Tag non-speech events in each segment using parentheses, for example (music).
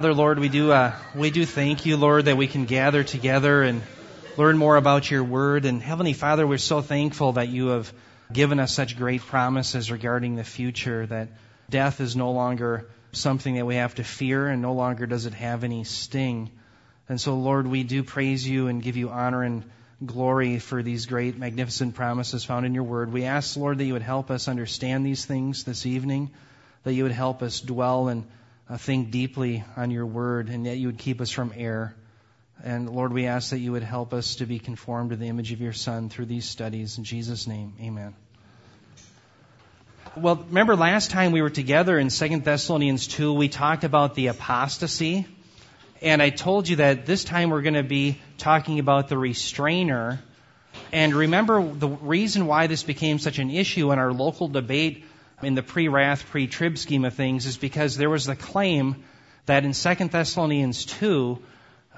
Father, Lord, we do, uh, we do thank you, Lord, that we can gather together and learn more about your word. And Heavenly Father, we're so thankful that you have given us such great promises regarding the future, that death is no longer something that we have to fear and no longer does it have any sting. And so, Lord, we do praise you and give you honor and glory for these great, magnificent promises found in your word. We ask, Lord, that you would help us understand these things this evening, that you would help us dwell and uh, think deeply on your word, and that you would keep us from error. And Lord, we ask that you would help us to be conformed to the image of your Son through these studies. In Jesus' name, amen. Well, remember last time we were together in 2 Thessalonians 2, we talked about the apostasy. And I told you that this time we're going to be talking about the restrainer. And remember, the reason why this became such an issue in our local debate in the pre-wrath, pre-trib scheme of things is because there was the claim that in 2 Thessalonians 2,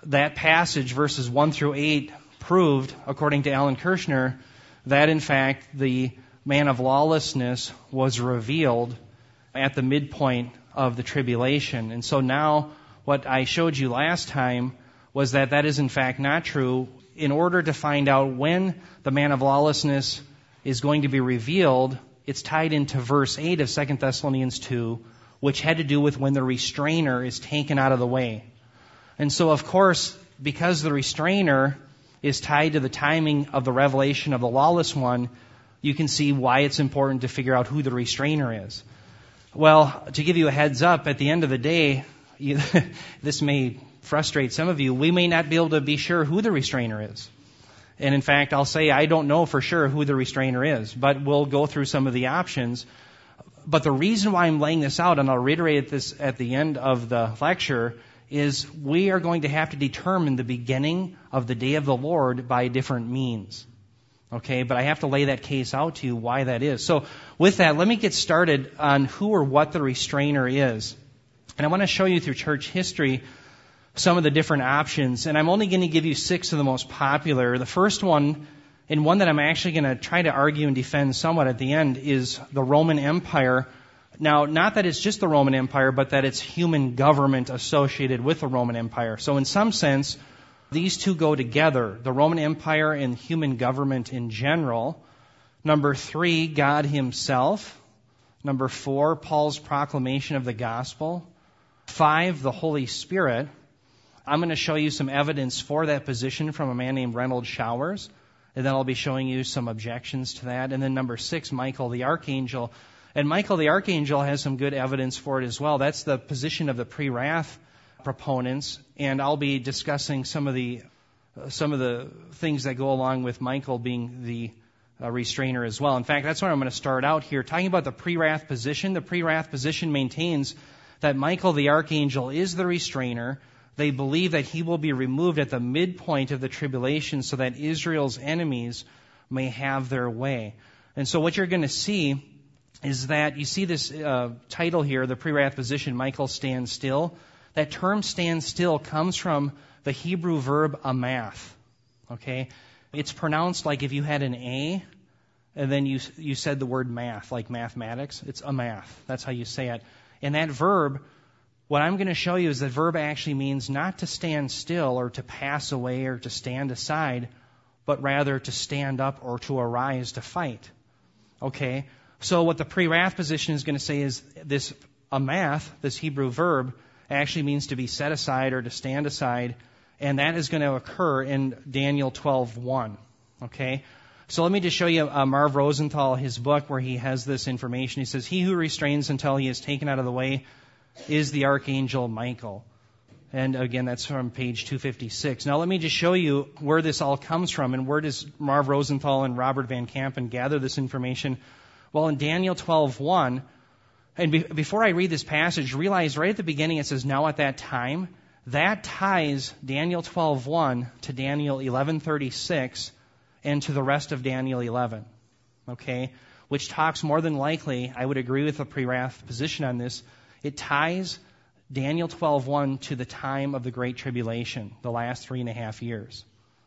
that passage, verses 1 through 8, proved, according to Alan Kurschner, that in fact the man of lawlessness was revealed at the midpoint of the tribulation. And so now, what I showed you last time was that that is in fact not true. In order to find out when the man of lawlessness is going to be revealed, it's tied into verse 8 of 2 Thessalonians 2, which had to do with when the restrainer is taken out of the way. And so, of course, because the restrainer is tied to the timing of the revelation of the lawless one, you can see why it's important to figure out who the restrainer is. Well, to give you a heads up, at the end of the day, you, (laughs) this may frustrate some of you, we may not be able to be sure who the restrainer is. And in fact, I'll say I don't know for sure who the restrainer is, but we'll go through some of the options. But the reason why I'm laying this out, and I'll reiterate this at the end of the lecture, is we are going to have to determine the beginning of the day of the Lord by different means. Okay, but I have to lay that case out to you why that is. So with that, let me get started on who or what the restrainer is. And I want to show you through church history some of the different options, and I'm only going to give you six of the most popular. The first one, and one that I'm actually going to try to argue and defend somewhat at the end, is the Roman Empire. Now, not that it's just the Roman Empire, but that it's human government associated with the Roman Empire. So, in some sense, these two go together the Roman Empire and human government in general. Number three, God Himself. Number four, Paul's proclamation of the gospel. Five, the Holy Spirit. I'm going to show you some evidence for that position from a man named Renald Showers. And then I'll be showing you some objections to that. And then number six, Michael the Archangel. And Michael the Archangel has some good evidence for it as well. That's the position of the pre-wrath proponents. And I'll be discussing some of the, some of the things that go along with Michael being the uh, restrainer as well. In fact, that's where I'm going to start out here. Talking about the pre-wrath position. The pre-wrath position maintains that Michael the Archangel is the restrainer they believe that he will be removed at the midpoint of the tribulation so that Israel's enemies may have their way. And so what you're going to see is that you see this uh, title here, the pre-wrath position, Michael stands still. That term stand still comes from the Hebrew verb amath. Okay? It's pronounced like if you had an A and then you, you said the word math, like mathematics. It's amath. That's how you say it. And that verb what I'm going to show you is that verb actually means not to stand still or to pass away or to stand aside, but rather to stand up or to arise to fight. Okay? So what the pre-wrath position is going to say is this amath, this Hebrew verb, actually means to be set aside or to stand aside, and that is going to occur in Daniel 12:1. Okay? So let me just show you uh, Marv Rosenthal, his book, where he has this information. He says, He who restrains until he is taken out of the way is the archangel Michael. And again, that's from page 256. Now let me just show you where this all comes from and where does Marv Rosenthal and Robert Van Kampen gather this information. Well, in Daniel 12:1, and be, before I read this passage, realize right at the beginning it says, "Now at that time," that ties Daniel 12:1 to Daniel 11:36 and to the rest of Daniel 11. Okay, which talks more than likely, I would agree with the pre-wrath position on this, it ties Daniel 12:1 to the time of the Great Tribulation, the last three and a half years.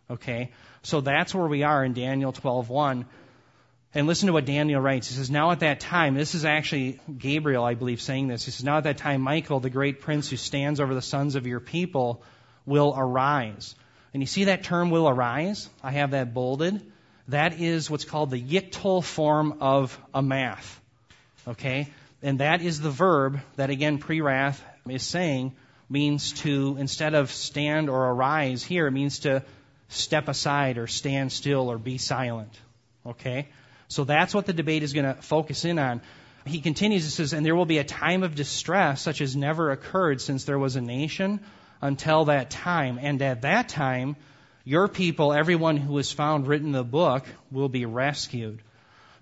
Okay, so that's where we are in Daniel 12:1. And listen to what Daniel writes. He says, Now at that time, this is actually Gabriel, I believe, saying this. He says, Now at that time, Michael, the great prince who stands over the sons of your people, will arise. And you see that term will arise? I have that bolded. That is what's called the yiktol form of amath. Okay? And that is the verb that, again, pre wrath is saying means to, instead of stand or arise here, it means to step aside or stand still or be silent. Okay? So that's what the debate is going to focus in on. He continues, he says, and there will be a time of distress such as never occurred since there was a nation until that time. And at that time, your people, everyone who is found written in the book, will be rescued.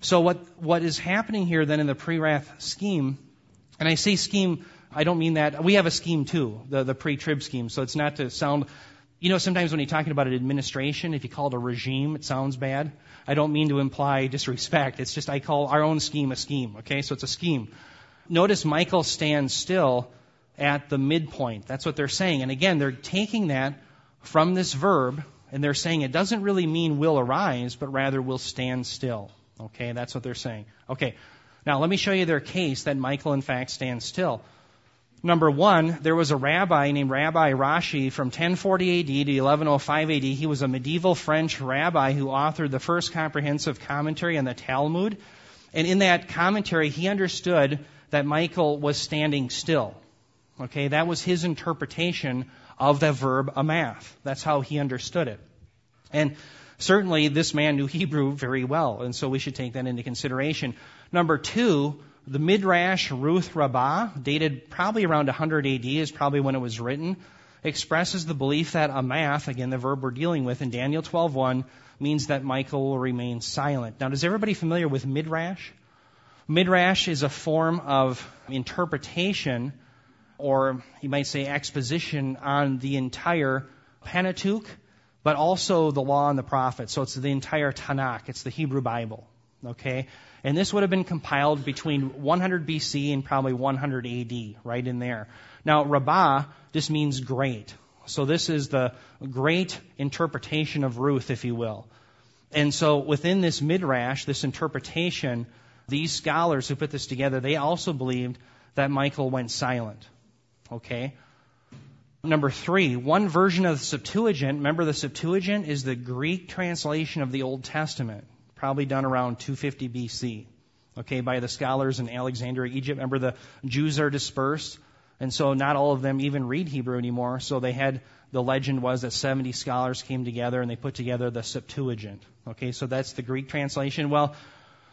So what, what is happening here then in the pre-wrath scheme, and I say scheme, I don't mean that, we have a scheme too, the, the pre-trib scheme, so it's not to sound, you know, sometimes when you're talking about an administration, if you call it a regime, it sounds bad. I don't mean to imply disrespect. It's just I call our own scheme a scheme. Okay, so it's a scheme. Notice Michael stands still at the midpoint. That's what they're saying. And again, they're taking that from this verb and they're saying it doesn't really mean will arise, but rather will stand still. Okay, that's what they're saying. Okay, now let me show you their case that Michael in fact stands still. Number one, there was a rabbi named Rabbi Rashi from 1040 AD to 1105 AD. He was a medieval French rabbi who authored the first comprehensive commentary on the Talmud. And in that commentary, he understood that Michael was standing still. Okay, that was his interpretation of the verb amath. That's how he understood it. And certainly this man knew Hebrew very well, and so we should take that into consideration. Number two, the Midrash Ruth Rabbah, dated probably around 100 AD, is probably when it was written, expresses the belief that amath, again the verb we're dealing with in Daniel 12:1, means that Michael will remain silent. Now, is everybody familiar with Midrash? Midrash is a form of interpretation, or you might say exposition, on the entire Pentateuch, but also the law and the prophets. So it's the entire Tanakh. It's the Hebrew Bible. Okay? And this would have been compiled between 100 BC and probably 100 AD, right in there. Now, Rabbah just means great. So this is the great interpretation of Ruth, if you will. And so within this midrash, this interpretation, these scholars who put this together, they also believed that Michael went silent. Okay? Number three, one version of the Septuagint, remember the Septuagint is the Greek translation of the Old Testament probably done around 250 BC, okay, by the scholars in Alexandria, Egypt. Remember, the Jews are dispersed, and so not all of them even read Hebrew anymore. So they had the legend was that 70 scholars came together and they put together the Septuagint. Okay, so that's the Greek translation. Well,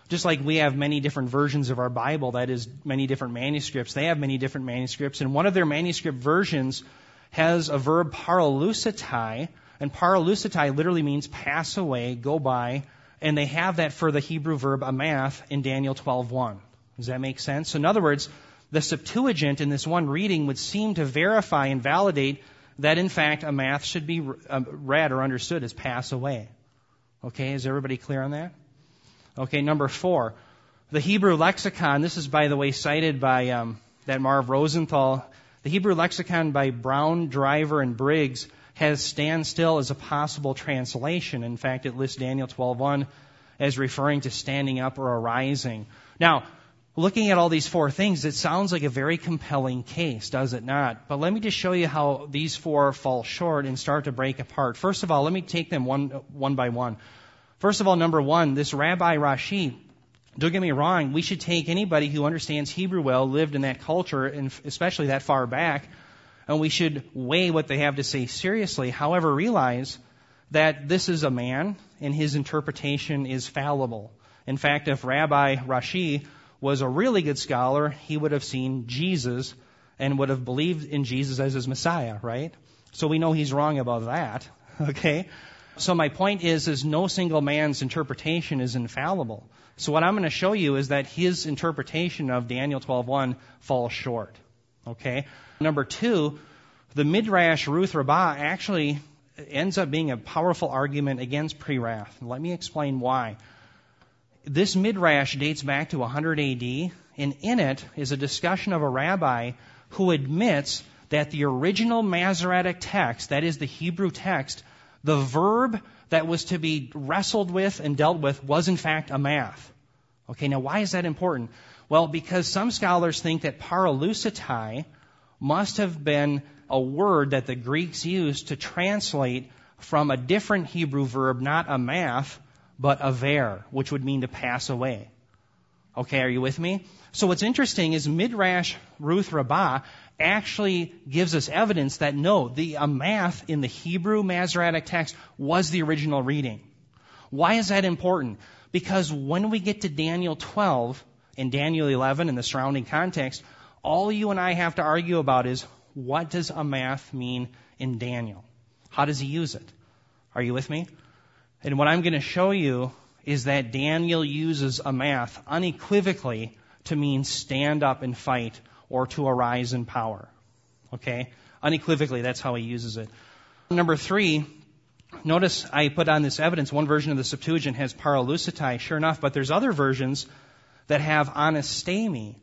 just like we have many different versions of our Bible, that is, many different manuscripts, they have many different manuscripts, and one of their manuscript versions has a verb paralusatai, and paralusatai literally means pass away, go by, and they have that for the Hebrew verb amath in Daniel 12:1. Does that make sense? So in other words, the Septuagint in this one reading would seem to verify and validate that in fact amath should be uh, read or understood as pass away. Okay, is everybody clear on that? Okay, number four, the Hebrew lexicon. This is, by the way, cited by um, that Marv Rosenthal. The Hebrew lexicon by Brown, Driver, and Briggs has stand still as a possible translation. In fact, it lists Daniel 12:1 as referring to standing up or arising. Now, looking at all these four things, it sounds like a very compelling case, does it not? But let me just show you how these four fall short and start to break apart. First of all, let me take them one, one by one. First of all, number one, this Rabbi Rashi, don't get me wrong, we should take anybody who understands Hebrew well, lived in that culture, and especially that far back, and we should weigh what they have to say seriously. However, realize that this is a man and his interpretation is fallible. In fact, if Rabbi Rashi was a really good scholar, he would have seen Jesus and would have believed in Jesus as his Messiah, right? So we know he's wrong about that, (laughs) okay? So my point is, is no single man's interpretation is infallible. So what I'm going to show you is that his interpretation of Daniel 12:1 falls short. Okay? Number two, the Midrash Ruth Rabbah actually ends up being a powerful argument against pre-wrath. Let me explain why. This Midrash dates back to 100 AD, and in it is a discussion of a rabbi who admits that the original Masoretic text, that is the Hebrew text, the verb that was to be wrestled with and dealt with was in fact amath. Okay, now why is that important? Well, because some scholars think that paraleucetai must have been a word that the Greeks used to translate from a different Hebrew verb, not amath, but aver, which would mean to pass away. Okay, are you with me? So what's interesting is Midrash Ruth Rabbah actually gives us evidence that no, the amath in the Hebrew Masoretic text was the original reading. Why is that important? Because when we get to Daniel 12 and Daniel 11 and the surrounding context, all you and I have to argue about is what does amath mean in Daniel? How does he use it? Are you with me? And what I'm going to show you is that Daniel uses amath unequivocally to mean stand up and fight or to arise in power. Okay? Unequivocally, that's how he uses it. Number three, notice I put on this evidence. One version of the Septuagint has paraleucetai, sure enough, but there's other versions that have anastemi.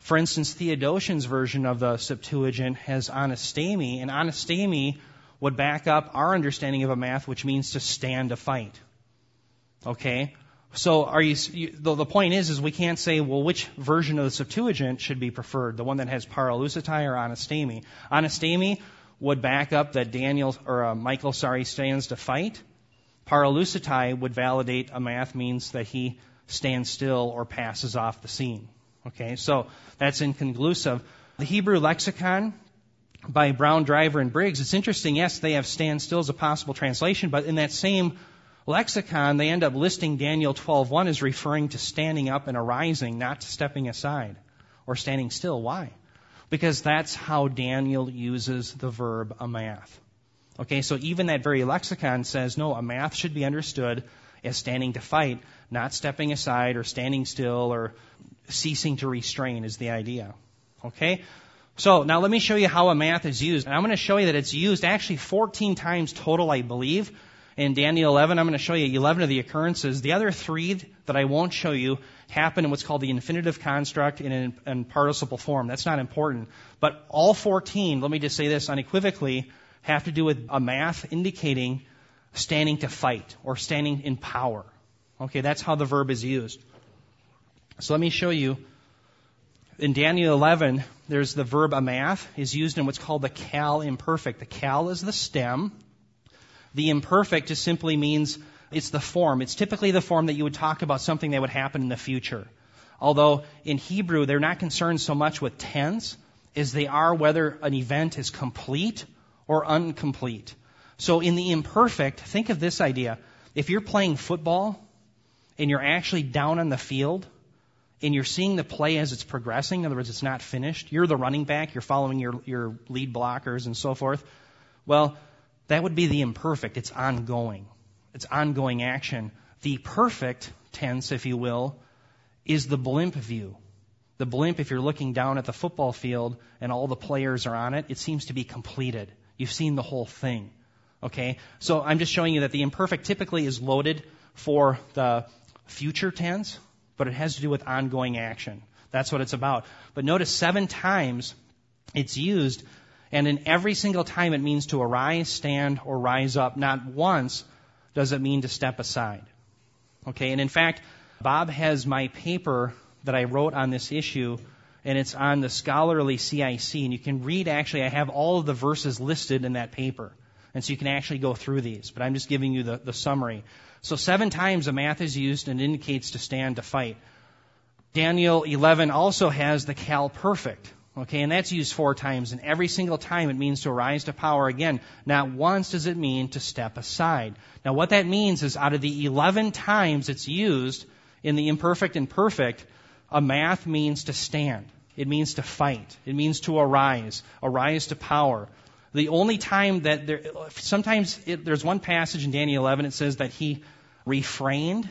For instance, Theodotion's version of the Septuagint has anastemi, and anastemi would back up our understanding of amath, which means to stand a fight. Okay? So are you, you the, the, point is, is we can't say, well, which version of the Septuagint should be preferred? The one that has paraleucetai or anastemi? Anastemi would back up that Daniel, or uh, Michael, sorry, stands to fight. Paraleucetai would validate amath means that he stands still or passes off the scene. Okay, so that's inconclusive. The Hebrew lexicon by Brown, Driver, and Briggs, it's interesting, yes, they have stand still as a possible translation, but in that same lexicon, they end up listing Daniel 12.1 as referring to standing up and arising, not stepping aside or standing still. Why? Because that's how Daniel uses the verb amath. Okay, so even that very lexicon says, no, amath should be understood as standing to fight, not stepping aside or standing still or ceasing to restrain is the idea. Okay? So now let me show you how amath is used. And I'm going to show you that it's used actually 14 times total, I believe. In Daniel 11, I'm going to show you 11 of the occurrences. The other three that I won't show you happen in what's called the infinitive construct in, in participle form. That's not important. But all 14, let me just say this unequivocally, have to do with amath indicating standing to fight or standing in power. Okay, that's how the verb is used. So let me show you. In Daniel 11, there's the verb amath is used in what's called the qal imperfect. The qal is the stem. The imperfect just simply means it's the form. It's typically the form that you would talk about something that would happen in the future. Although in Hebrew, they're not concerned so much with tense as they are whether an event is complete or incomplete. So in the imperfect, think of this idea. If you're playing football and you're actually down on the field and you're seeing the play as it's progressing, in other words, it's not finished, you're the running back, you're following your, your lead blockers and so forth. Well, that would be the imperfect. It's ongoing. It's ongoing action. The perfect tense, if you will, is the blimp view. The blimp, if you're looking down at the football field and all the players are on it, it seems to be completed. You've seen the whole thing. Okay? So I'm just showing you that the imperfect typically is loaded for the future tense, but it has to do with ongoing action. That's what it's about. But notice seven times it's used, and in every single time it means to arise, stand, or rise up. Not once does it mean to step aside. Okay, and in fact, Bob has my paper that I wrote on this issue, and it's on the scholarly CIC, and you can read actually, I have all of the verses listed in that paper. And so you can actually go through these, but I'm just giving you the, the summary. So seven times the math is used and indicates to stand to fight. Daniel 11 also has the qal perfect. Okay, and that's used four times, and every single time it means to rise to power again. Not once does it mean to step aside. Now what that means is out of the 11 times it's used in the imperfect and perfect, amath means to stand. It means to fight. It means to arise. Arise to power. The only time that there, sometimes it, there's one passage in Daniel 11, it says that he refrained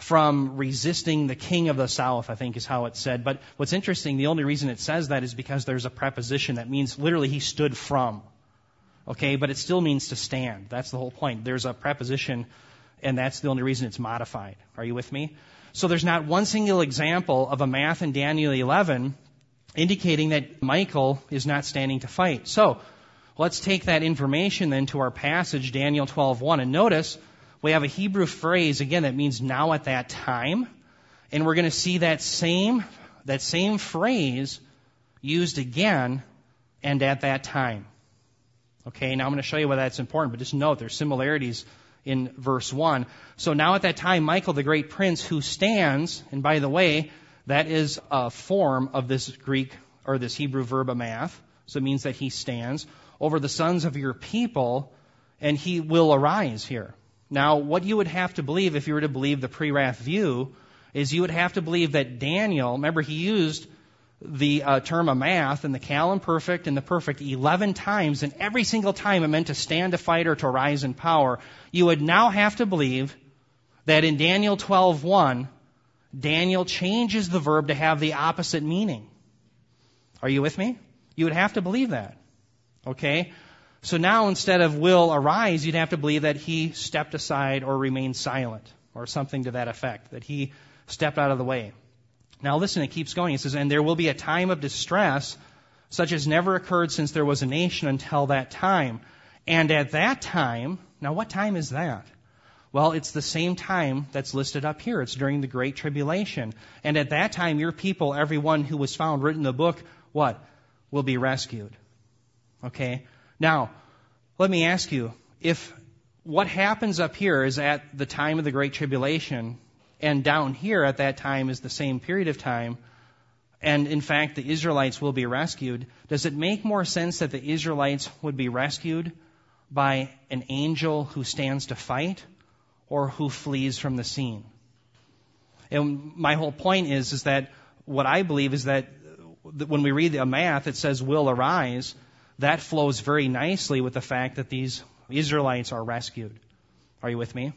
from resisting the king of the south, I think is how it's said. But what's interesting, the only reason it says that is because there's a preposition that means literally he stood from. Okay, but it still means to stand. That's the whole point. There's a preposition, and that's the only reason it's modified. Are you with me? So there's not one single example of amath in Daniel 11 indicating that Michael is not standing to fight. So, Let's take that information then to our passage, Daniel 12:1, and notice we have a Hebrew phrase again that means now at that time, and we're going to see that same that same phrase used again and at that time. Okay, now I'm going to show you why that's important, but just note there's similarities in verse 1. So now at that time, Michael, the great prince, who stands, and by the way, that is a form of this Greek or this Hebrew verb amath. So it means that he stands over the sons of your people, and he will arise here. Now, what you would have to believe if you were to believe the pre-wrath view is you would have to believe that Daniel, remember he used the uh, term amath and the qal perfect and the perfect 11 times, and every single time it meant to stand to fight or to rise in power. You would now have to believe that in Daniel 12:1, Daniel changes the verb to have the opposite meaning. Are you with me? You would have to believe that. Okay? So now instead of will arise, you'd have to believe that he stepped aside or remained silent or something to that effect, that he stepped out of the way. Now listen, it keeps going. It says, and there will be a time of distress such as never occurred since there was a nation until that time. And at that time, now what time is that? Well, it's the same time that's listed up here. It's during the Great Tribulation. And at that time, your people, everyone who was found written in the book, what? Will be rescued. Okay? Now, let me ask you, if what happens up here is at the time of the Great Tribulation, and down here at that time is the same period of time, and in fact the Israelites will be rescued, does it make more sense that the Israelites would be rescued by an angel who stands to fight or who flees from the scene? And my whole point is, is that what I believe is that when we read the math, it says will arise. That flows very nicely with the fact that these Israelites are rescued. Are you with me?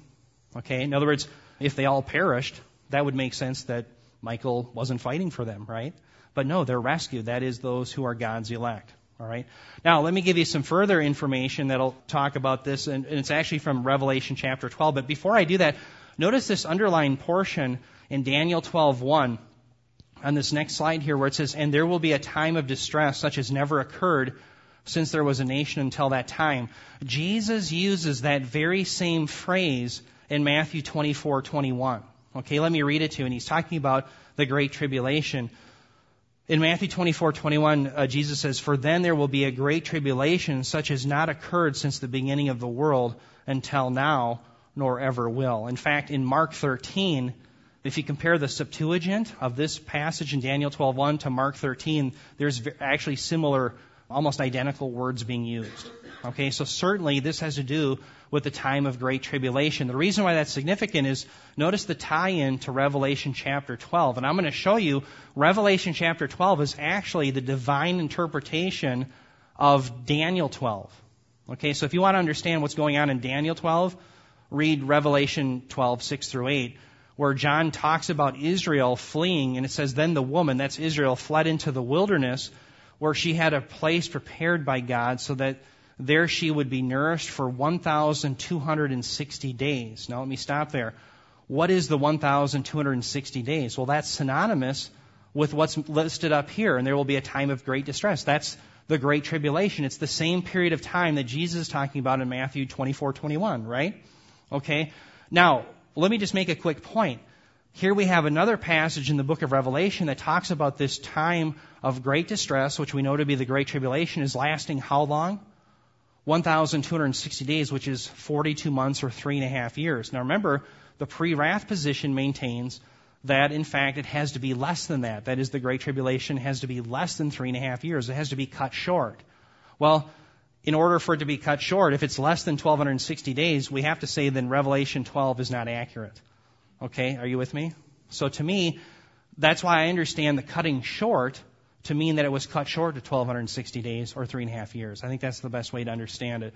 Okay. In other words, if they all perished, that would make sense that Michael wasn't fighting for them, right? But no, they're rescued. That is those who are God's elect. All right. Now, let me give you some further information that'll talk about this, and, and it's actually from Revelation chapter 12. But before I do that, notice this underlined portion in Daniel 12:1 on this next slide here, where it says, "And there will be a time of distress such as never occurred since there was a nation until that time." Jesus uses that very same phrase in Matthew 24, 21. Okay, let me read it to you. And he's talking about the Great Tribulation. In Matthew 24, 21, uh, Jesus says, For then there will be a great tribulation such as not occurred since the beginning of the world until now, nor ever will. In fact, in Mark 13, if you compare the Septuagint of this passage in Daniel 12:1 to Mark 13, there's actually similar, almost identical words being used. Okay, so certainly this has to do with the time of great tribulation. The reason why that's significant is notice the tie-in to Revelation chapter 12. And I'm going to show you Revelation chapter 12 is actually the divine interpretation of Daniel 12. Okay, so if you want to understand what's going on in Daniel 12, read Revelation 12, 6 through 8, where John talks about Israel fleeing, and it says, Then the woman, that's Israel, fled into the wilderness, where she had a place prepared by God so that there she would be nourished for 1,260 days. Now let me stop there. What is the 1,260 days? Well, that's synonymous with what's listed up here, and there will be a time of great distress. That's the Great Tribulation. It's the same period of time that Jesus is talking about in Matthew 24, 21, right? Okay? Now, let me just make a quick point. Here we have another passage in the book of Revelation that talks about this time of great distress, which we know to be the Great Tribulation, is lasting how long? 1,260 days, which is 42 months or three and a half years. Now remember, the pre-wrath position maintains that in fact it has to be less than that. That is, the Great Tribulation has to be less than three and a half years. It has to be cut short. Well, in order for it to be cut short, if it's less than 1,260 days, we have to say then Revelation 12 is not accurate. Okay, are you with me? So to me, that's why I understand the cutting short to mean that it was cut short to 1260 days or three and a half years. I think that's the best way to understand it.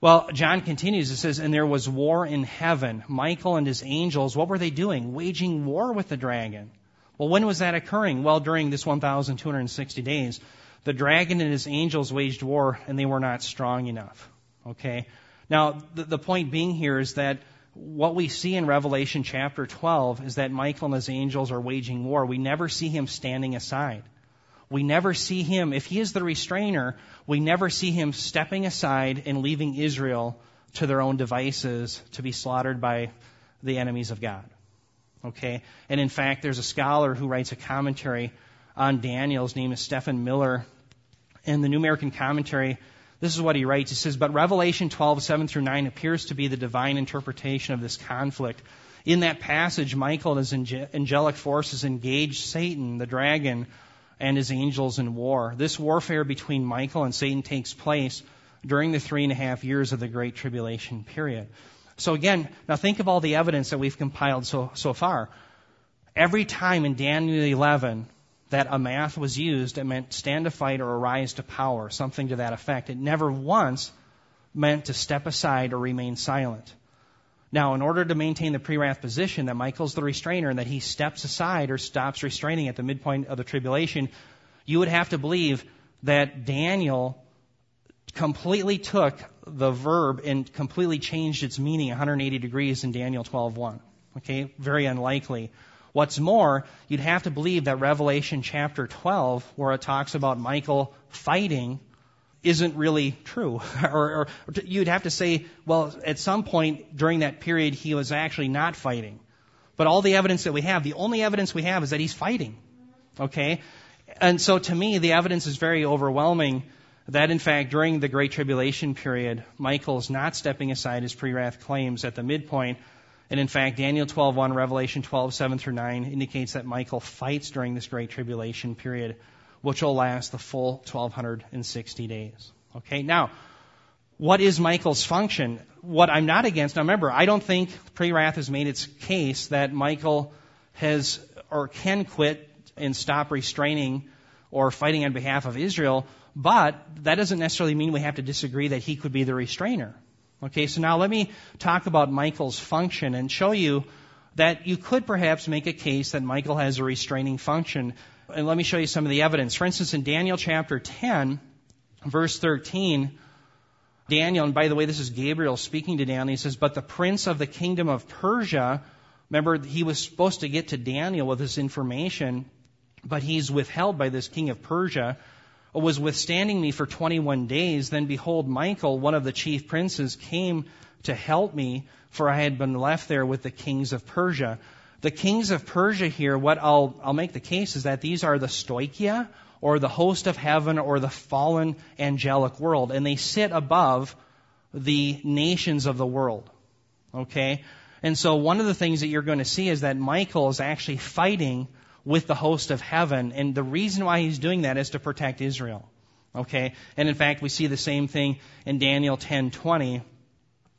Well, John continues. It says, And there was war in heaven. Michael and his angels, what were they doing? Waging war with the dragon. Well, when was that occurring? Well, during this 1,260 days. The dragon and his angels waged war, and they were not strong enough. Okay? Now, the, the point being here is that what we see in Revelation chapter 12 is that Michael and his angels are waging war. We never see him standing aside. we never see him, if he is the restrainer, we never see him stepping aside and leaving Israel to their own devices to be slaughtered by the enemies of God. Okay? And in fact, there's a scholar who writes a commentary on Daniel. His name is Stephen Miller. In the New American Commentary, this is what he writes. He says, But Revelation 12, 7 through 9 appears to be the divine interpretation of this conflict. In that passage, Michael and his angelic forces engage Satan, the dragon, and his angels in war. This warfare between Michael and Satan takes place during the three and a half years of the Great Tribulation period. So again, now think of all the evidence that we've compiled so, so far. Every time in Daniel 11 that amath was used, it meant stand to fight or arise to power, something to that effect. It never once meant to step aside or remain silent. Now, in order to maintain the pre-wrath position that Michael's the restrainer and that he steps aside or stops restraining at the midpoint of the tribulation, you would have to believe that Daniel completely took the verb and completely changed its meaning 180 degrees in Daniel 12:1. Okay, very unlikely. What's more, you'd have to believe that Revelation chapter 12, where it talks about Michael fighting, isn't really true. (laughs) or, or you'd have to say, well, at some point during that period, he was actually not fighting. But all the evidence that we have, the only evidence we have is that he's fighting. Okay? And so to me, the evidence is very overwhelming that in fact during the Great Tribulation period, Michael's not stepping aside his pre-wrath claims at the midpoint. And in fact, Daniel 12:1, Revelation 12:7 through 9 indicates that Michael fights during this Great Tribulation period, which will last the full 1260 days. Okay, now, what is Michael's function? What I'm not against, now remember, I don't think pre-wrath has made its case that Michael has or can quit and stop restraining or fighting on behalf of Israel. But that doesn't necessarily mean we have to disagree that he could be the restrainer. Okay, so now let me talk about Michael's function and show you that you could perhaps make a case that Michael has a restraining function. And let me show you some of the evidence. For instance, in Daniel chapter 10, verse 13, Daniel, and by the way, this is Gabriel speaking to Daniel, he says, But the prince of the kingdom of Persia, remember, he was supposed to get to Daniel with this information, but he's withheld by this king of Persia was withstanding me for 21 days. Then behold, Michael, one of the chief princes, came to help me, for I had been left there with the kings of Persia. The kings of Persia here, what I'll, I'll make the case is that these are the stoichia, or the host of heaven, or the fallen angelic world, and they sit above the nations of the world. Okay? And so one of the things that you're going to see is that Michael is actually fighting with the host of heaven. And the reason why he's doing that is to protect Israel. Okay? And in fact, we see the same thing in Daniel 10:20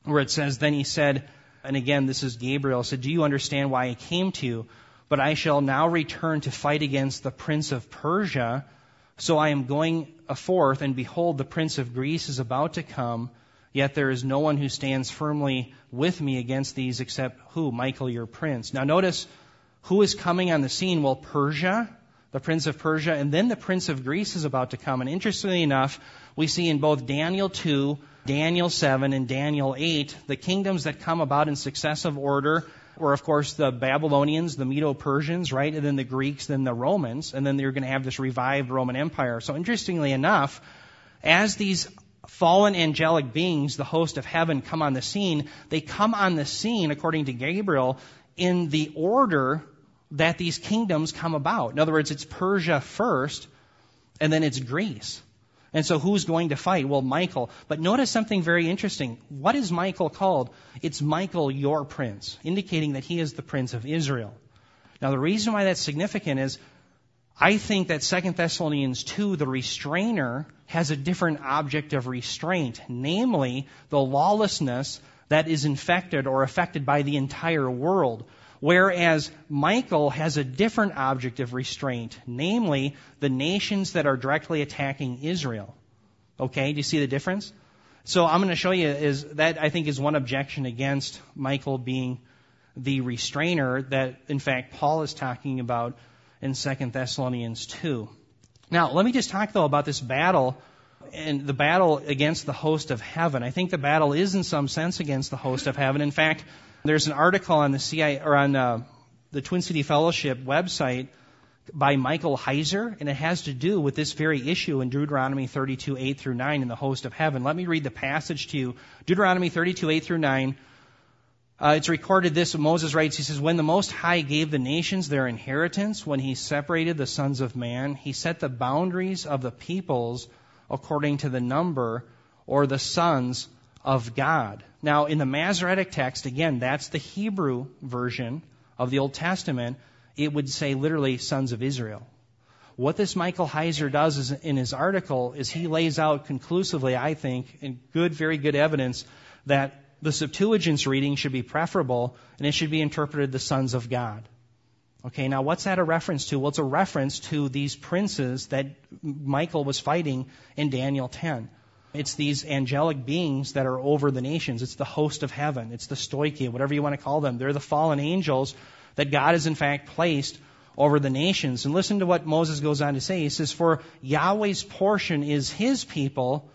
where it says, "Then he said, and again, this is Gabriel, said, "Do you understand why I came to you? But I shall now return to fight against the prince of Persia. So I am going forth, and behold, the prince of Greece is about to come. Yet there is no one who stands firmly with me against these except who? Michael, your prince. Now notice who is coming on the scene? Well, Persia, the prince of Persia, and then the prince of Greece is about to come. And interestingly enough, we see in both Daniel 2, Daniel 7, and Daniel 8, the kingdoms that come about in successive order were, of course, the Babylonians, the Medo Persians, right? And then the Greeks, then the Romans, and then they're going to have this revived Roman Empire. So interestingly enough, as these fallen angelic beings, the host of heaven, come on the scene, they come on the scene, according to Gabriel, in the order that these kingdoms come about. In other words, it's Persia first, and then it's Greece. And so who's going to fight? Well, Michael. But notice something very interesting. What is Michael called? It's Michael, your prince, indicating that he is the prince of Israel. Now, the reason why that's significant is I think that 2 Thessalonians 2, the restrainer, has a different object of restraint, namely the lawlessness that is infected or affected by the entire world. Whereas Michael has a different object of restraint, namely the nations that are directly attacking Israel. Okay, do you see the difference? So I'm going to show you is that I think is one objection against Michael being the restrainer that in fact Paul is talking about in 2 Thessalonians 2. Now, let me just talk though about this battle and the battle against the host of heaven. I think the battle is in some sense against the host of heaven. In fact, there's an article on the CI or on uh, the Twin City Fellowship website by Michael Heiser, and it has to do with this very issue in Deuteronomy 32, 8 through 9 in the host of heaven. Let me read the passage to you. Deuteronomy 32, 8 through 9. Uh, it's recorded this, Moses writes, he says, When the Most High gave the nations their inheritance, when he separated the sons of man, he set the boundaries of the peoples according to the number or the sons of God. Now, in the Masoretic text, again, that's the Hebrew version of the Old Testament, it would say literally sons of Israel. What this Michael Heiser does is, in his article is he lays out conclusively, I think, in good, very good evidence that the Septuagint's reading should be preferable and it should be interpreted the sons of God. Okay, now what's that a reference to? Well, it's a reference to these princes that Michael was fighting in Daniel 10. It's these angelic beings that are over the nations. It's the host of heaven. It's the stoichia, whatever you want to call them. They're the fallen angels that God has in fact placed over the nations. And listen to what Moses goes on to say. He says, For Yahweh's portion is his people,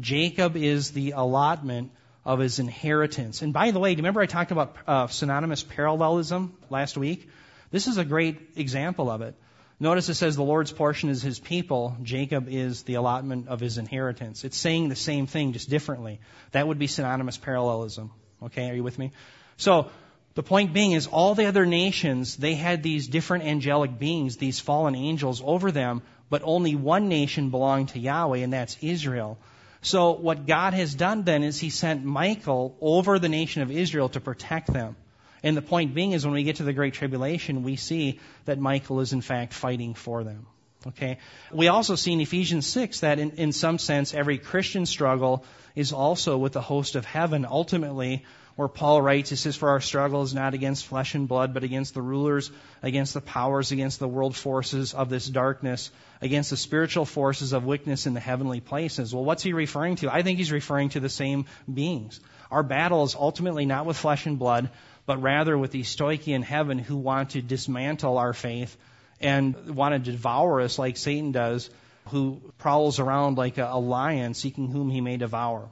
Jacob is the allotment of his inheritance. And by the way, do you remember I talked about uh, synonymous parallelism last week? This is a great example of it. Notice it says the Lord's portion is his people, Jacob is the allotment of his inheritance. It's saying the same thing, just differently. That would be synonymous parallelism. Okay, are you with me? So, the point being is all the other nations, they had these different angelic beings, these fallen angels over them, but only one nation belonged to Yahweh, and that's Israel. So what God has done then is He sent Michael over the nation of Israel to protect them. And the point being is when we get to the Great Tribulation, we see that Michael is in fact fighting for them. Okay? We also see in Ephesians 6 that in, in some sense every Christian struggle is also with the host of heaven. Ultimately, where Paul writes, he says, For our struggle is not against flesh and blood, but against the rulers, against the powers, against the world forces of this darkness, against the spiritual forces of wickedness in the heavenly places. Well, what's he referring to? I think he's referring to the same beings. Our battle is ultimately not with flesh and blood, but rather with these stoichi in heaven who want to dismantle our faith and want to devour us like Satan does, who prowls around like a, lion seeking whom he may devour.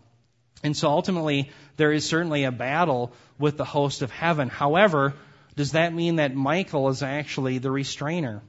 And so ultimately, there is certainly a battle with the host of heaven. However, does that mean that Michael is actually the restrainer?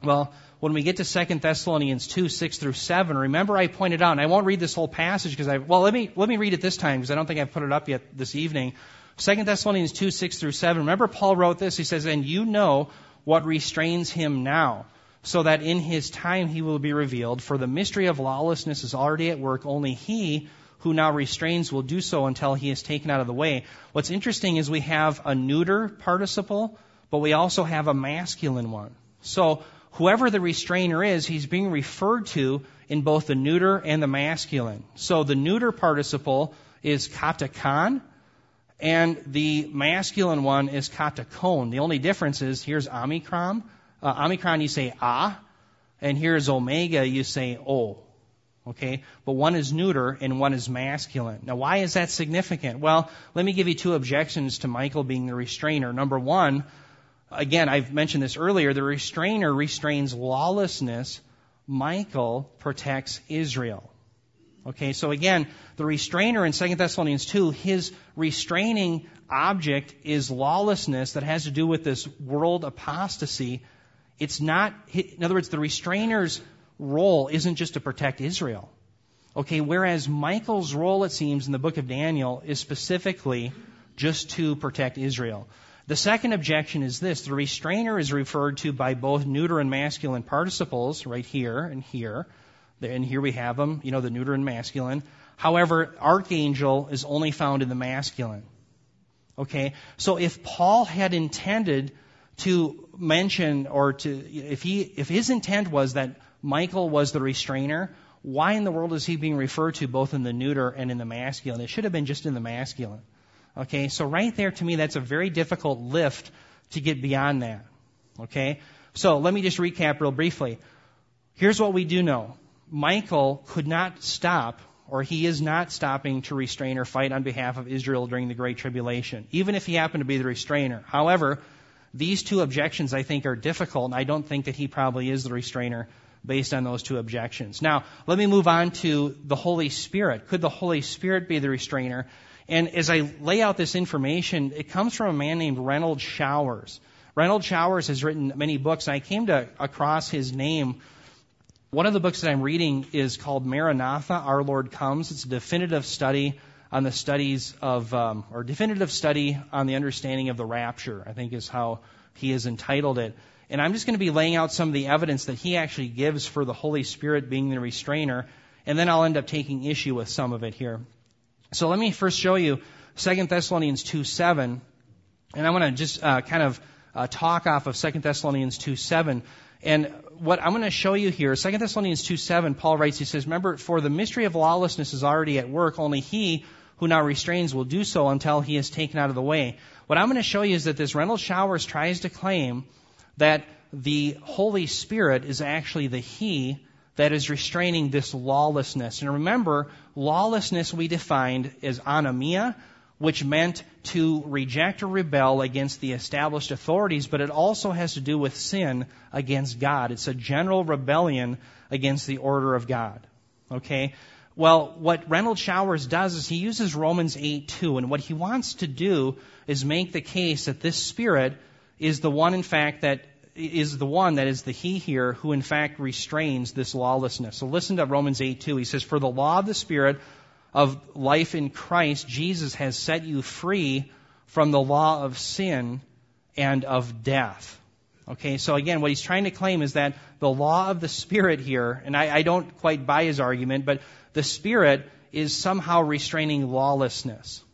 Well, when we get to 2 Thessalonians 2, 6 through 7, remember I pointed out, and I won't read this whole passage because I, well, let me, let me read it this time because I don't think I've put it up yet this evening. 2 Thessalonians 2, 6 through 7. Remember Paul wrote this. He says, and you know what restrains him now so that in his time he will be revealed. For the mystery of lawlessness is already at work. Only he who now restrains will do so until he is taken out of the way. What's interesting is we have a neuter participle, but we also have a masculine one. So whoever the restrainer is, he's being referred to in both the neuter and the masculine. So the neuter participle is katakan, and the masculine one is katakon. The only difference is here's omicron. Uh, omicron you say ah, and here's omega you say o. Okay? But one is neuter and one is masculine. Now, why is that significant? Well, let me give you two objections to Michael being the restrainer. Number one, again, I've mentioned this earlier, the restrainer restrains lawlessness. Michael protects Israel. Okay, so again, the restrainer in 2 Thessalonians 2, his restraining object is lawlessness that has to do with this world apostasy. It's not, in other words, the restrainer's role isn't just to protect Israel. Okay, whereas Michael's role, it seems, in the book of Daniel is specifically just to protect Israel. The second objection is this the restrainer is referred to by both neuter and masculine participles, right here and here. And here we have them, you know, the neuter and masculine. However, archangel is only found in the masculine. Okay? So if Paul had intended to mention or to, if he, if his intent was that Michael was the restrainer. Why in the world is he being referred to both in the neuter and in the masculine? It should have been just in the masculine. Okay, so right there to me, that's a very difficult lift to get beyond that. Okay, so let me just recap real briefly. Here's what we do know Michael could not stop, or he is not stopping to restrain or fight on behalf of Israel during the Great Tribulation, even if he happened to be the restrainer. However, these two objections I think are difficult, and I don't think that he probably is the restrainer based on those two objections. Now, let me move on to the Holy Spirit. Could the Holy Spirit be the restrainer? And as I lay out this information, it comes from a man named Renald Showers. Renald Showers has written many books, and I came to across his name. One of the books that I'm reading is called Maranatha, Our Lord Comes. It's a definitive study on the studies of, um, or definitive study on the understanding of the rapture, I think is how he has entitled it. And I'm just going to be laying out some of the evidence that he actually gives for the Holy Spirit being the restrainer, and then I'll end up taking issue with some of it here. So let me first show you 2 Thessalonians 2 7, and I want to just uh, kind of uh, talk off of 2 Thessalonians 2 7. And what I'm going to show you here, 2 Thessalonians 2 7, Paul writes, he says, Remember, for the mystery of lawlessness is already at work, only he who now restrains will do so until he is taken out of the way. What I'm going to show you is that this Renald Showers tries to claim that the Holy Spirit is actually the He that is restraining this lawlessness. And remember, lawlessness we defined as anomia, which meant to reject or rebel against the established authorities, but it also has to do with sin against God. It's a general rebellion against the order of God. Okay? Well, what Renald Showers does is he uses Romans 8 2, and what he wants to do is make the case that this Spirit is the one, in fact, that is the one that is the he here who in fact restrains this lawlessness. So listen to Romans 8 2. He says, For the law of the Spirit of life in Christ, Jesus has set you free from the law of sin and of death. Okay, so again, what he's trying to claim is that the law of the Spirit here, and I, I don't quite buy his argument, but the Spirit is somehow restraining lawlessness.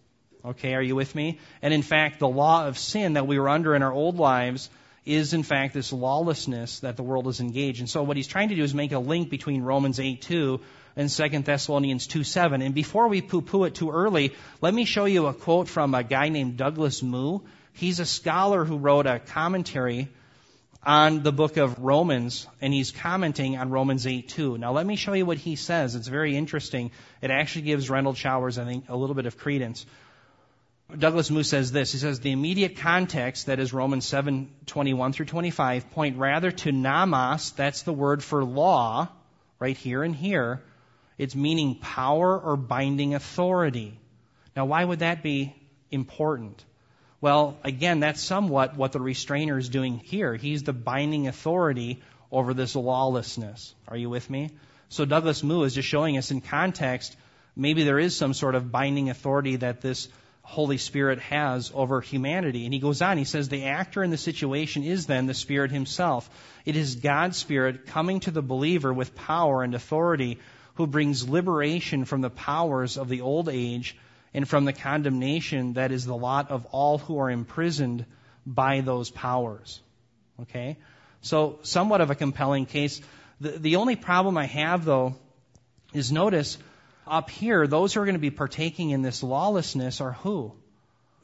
Okay, are you with me? And in fact, the law of sin that we were under in our old lives is in fact this lawlessness that the world is engaged in. So what he's trying to do is make a link between Romans 8 2 and 2 Thessalonians 2 7. And before we poo poo it too early, let me show you a quote from a guy named Douglas Moo. He's a scholar who wrote a commentary on the book of Romans, and he's commenting on Romans 8 2. Now, let me show you what he says. It's very interesting. It actually gives Renald Showers, I think, a little bit of credence. Douglas Moo says this. He says the immediate context, that is Romans 7 21 through 25, point rather to nomos, that's the word for law, right here and here. It's meaning power or binding authority. Now, why would that be important? Well, again, that's somewhat what the restrainer is doing here. He's the binding authority over this lawlessness. Are you with me? So Douglas Moo is just showing us in context, maybe there is some sort of binding authority that this Holy Spirit has over humanity. And he goes on, he says, the actor in the situation is then the Spirit himself. It is God's Spirit coming to the believer with power and authority who brings liberation from the powers of the old age and from the condemnation that is the lot of all who are imprisoned by those powers. Okay? So, somewhat of a compelling case. The, the only problem I have, though, is notice up here, those who are going to be partaking in this lawlessness are who?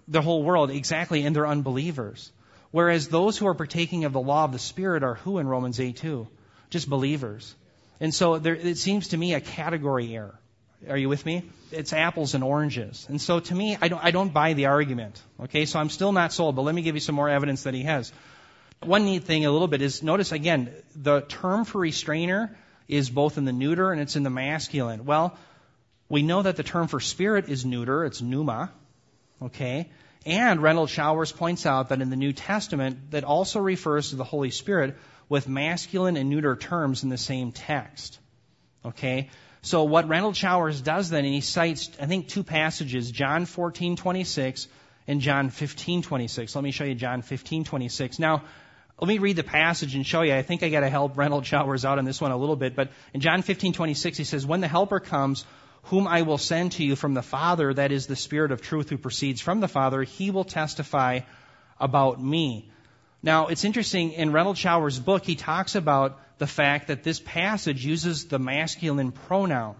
The whole world, exactly, and they're unbelievers. Whereas those who are partaking of the law of the Spirit are who in Romans 8 2? Just believers. And so there, it seems to me a category error. Are you with me? It's apples and oranges. And so to me, I don't, I don't buy the argument. Okay, so I'm still not sold, but let me give you some more evidence that he has. One neat thing a little bit is notice again, the term for restrainer is both in the neuter and it's in the masculine. Well, we know that the term for spirit is neuter, it's pneuma. Okay? And Renald Showers points out that in the New Testament, that also refers to the Holy Spirit with masculine and neuter terms in the same text. Okay? So what Renald Showers does then, and he cites, I think, two passages, John 14:26 and John 15:26. Let me show you John 15:26. Now, let me read the passage and show you. I think I got to help Renald Showers out on this one a little bit. But in John 15:26, he says, "When the Helper comes, whom I will send to you from the Father, that is the Spirit of truth who proceeds from the Father, he will testify about me." Now, it's interesting, in Renald Showers' book, he talks about the fact that this passage uses the masculine pronoun.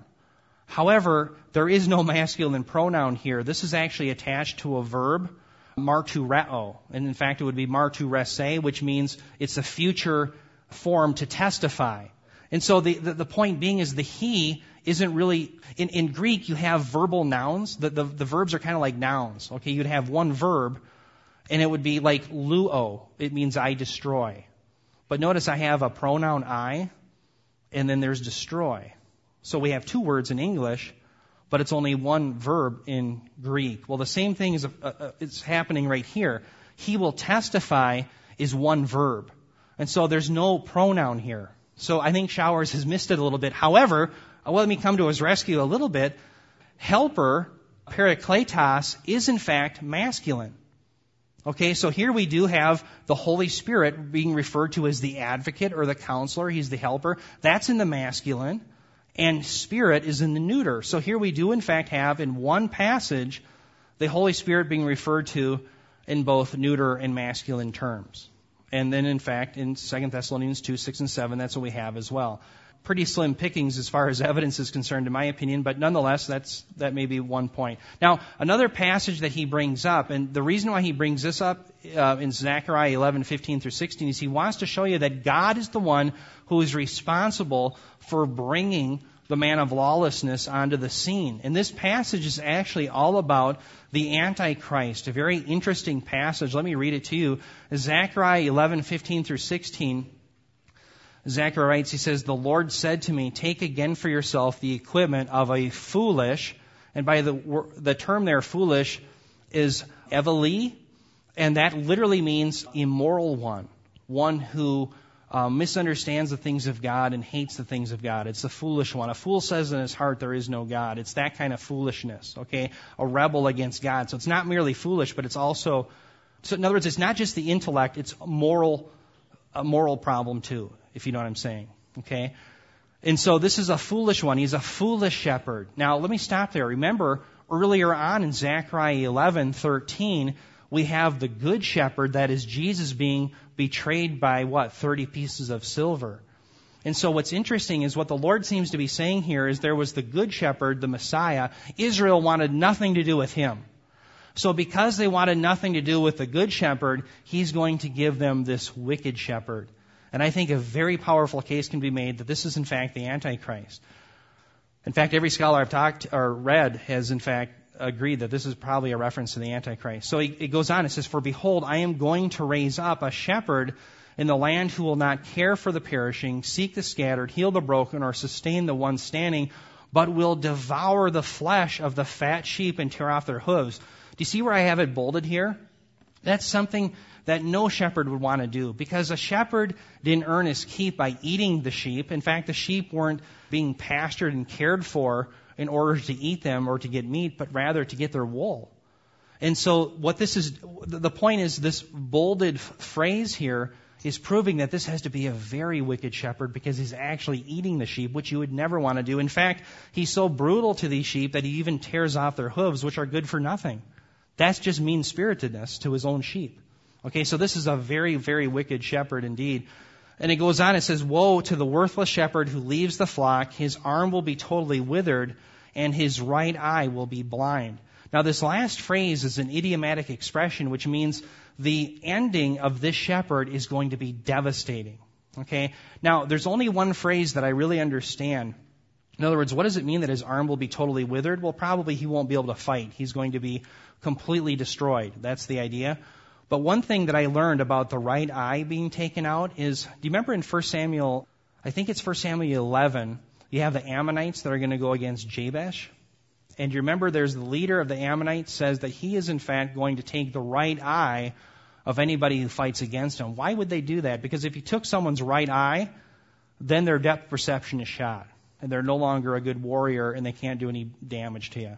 However, there is no masculine pronoun here. This is actually attached to a verb, martureo. And in fact, it would be marturese, which means it's a future form to testify. And so the, the, the point being is the he isn't really, in, in Greek, you have verbal nouns. The, the, the verbs are kind of like nouns. Okay, you'd have one verb, and it would be like luo. It means I destroy. But notice I have a pronoun I, and then there's destroy. So we have two words in English, but it's only one verb in Greek. Well, the same thing is uh, uh, it's happening right here. He will testify is one verb. And so there's no pronoun here. So I think Showers has missed it a little bit. However, uh, let me come to his rescue a little bit. Helper, parakletos, is in fact masculine. Okay, so here we do have the Holy Spirit being referred to as the advocate or the counselor. He's the helper. That's in the masculine. And spirit is in the neuter. So here we do in fact have in one passage the Holy Spirit being referred to in both neuter and masculine terms. And then in fact in 2 Thessalonians 2, 6 and 7, that's what we have as well pretty slim pickings as far as evidence is concerned, in my opinion, but nonetheless, that's, that may be one point. Now, another passage that he brings up, and the reason why he brings this up uh, in Zechariah 11, 15 through 16 is he wants to show you that God is the one who is responsible for bringing the man of lawlessness onto the scene. And this passage is actually all about the Antichrist, a very interesting passage. Let me read it to you. Zechariah 11, 15 through 16 Zechariah writes, he says, The Lord said to me, Take again for yourself the equipment of a foolish, and by the, the term there, foolish, is eveli, and that literally means immoral one, one who uh, misunderstands the things of God and hates the things of God. It's the foolish one. A fool says in his heart there is no God. It's that kind of foolishness, okay? A rebel against God. So it's not merely foolish, but it's also, so in other words, it's not just the intellect, it's moral, a moral problem too if you know what I'm saying. Okay? And so this is a foolish one. He's a foolish shepherd. Now, let me stop there. Remember, earlier on in Zechariah 11:13, we have the good shepherd, that is Jesus being betrayed by what? 30 pieces of silver. And so what's interesting is what the Lord seems to be saying here is there was the good shepherd, the Messiah. Israel wanted nothing to do with him. So because they wanted nothing to do with the good shepherd, he's going to give them this wicked shepherd. And I think a very powerful case can be made that this is in fact the Antichrist. In fact, every scholar I've talked or read has in fact agreed that this is probably a reference to the Antichrist. So it goes on, it says, For behold, I am going to raise up a shepherd in the land who will not care for the perishing, seek the scattered, heal the broken, or sustain the one standing, but will devour the flesh of the fat sheep and tear off their hooves. Do you see where I have it bolded here? That's something that no shepherd would want to do because a shepherd didn't earn his keep by eating the sheep. In fact, the sheep weren't being pastured and cared for in order to eat them or to get meat, but rather to get their wool. And so what this is, the point is this bolded phrase here is proving that this has to be a very wicked shepherd because he's actually eating the sheep, which you would never want to do. In fact, he's so brutal to these sheep that he even tears off their hooves, which are good for nothing. That's just mean spiritedness to his own sheep. Okay, so this is a very, very wicked shepherd indeed. And it goes on, it says, Woe to the worthless shepherd who leaves the flock, his arm will be totally withered, and his right eye will be blind. Now, this last phrase is an idiomatic expression, which means the ending of this shepherd is going to be devastating. Okay? Now, there's only one phrase that I really understand. In other words, what does it mean that his arm will be totally withered? Well, probably he won't be able to fight. He's going to be completely destroyed. That's the idea. But one thing that I learned about the right eye being taken out is, do you remember in 1 Samuel, I think it's 1 Samuel 11, you have the Ammonites that are going to go against Jabesh? And you remember there's the leader of the Ammonites says that he is in fact going to take the right eye of anybody who fights against him. Why would they do that? Because if he took someone's right eye, then their depth perception is shot. And they're no longer a good warrior and they can't do any damage to you.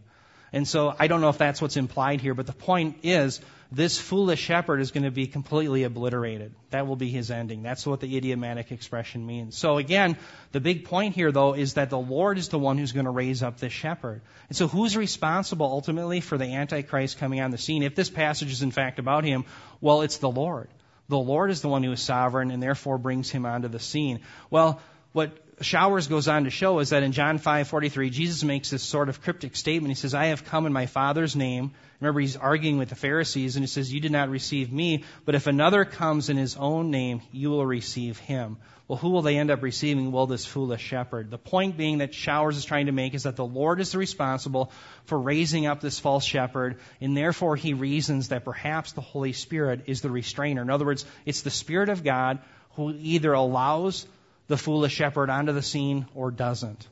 And so I don't know if that's what's implied here, but the point is this foolish shepherd is going to be completely obliterated. That will be his ending. That's what the idiomatic expression means. So again, the big point here though is that the Lord is the one who's going to raise up this shepherd. And so who's responsible ultimately for the Antichrist coming on the scene? If this passage is in fact about him, well, it's the Lord. The Lord is the one who is sovereign and therefore brings him onto the scene. Well, what Showers goes on to show is that in John 5:43, Jesus makes this sort of cryptic statement. He says, "I have come in my Father's name." Remember, he's arguing with the Pharisees, and he says, "You did not receive me, but if another comes in his own name, you will receive him." Well, who will they end up receiving? Well, this foolish shepherd. The point being that Showers is trying to make is that the Lord is responsible for raising up this false shepherd, and therefore he reasons that perhaps the Holy Spirit is the restrainer. In other words, it's the Spirit of God who either allows the foolish shepherd onto the scene or doesn't.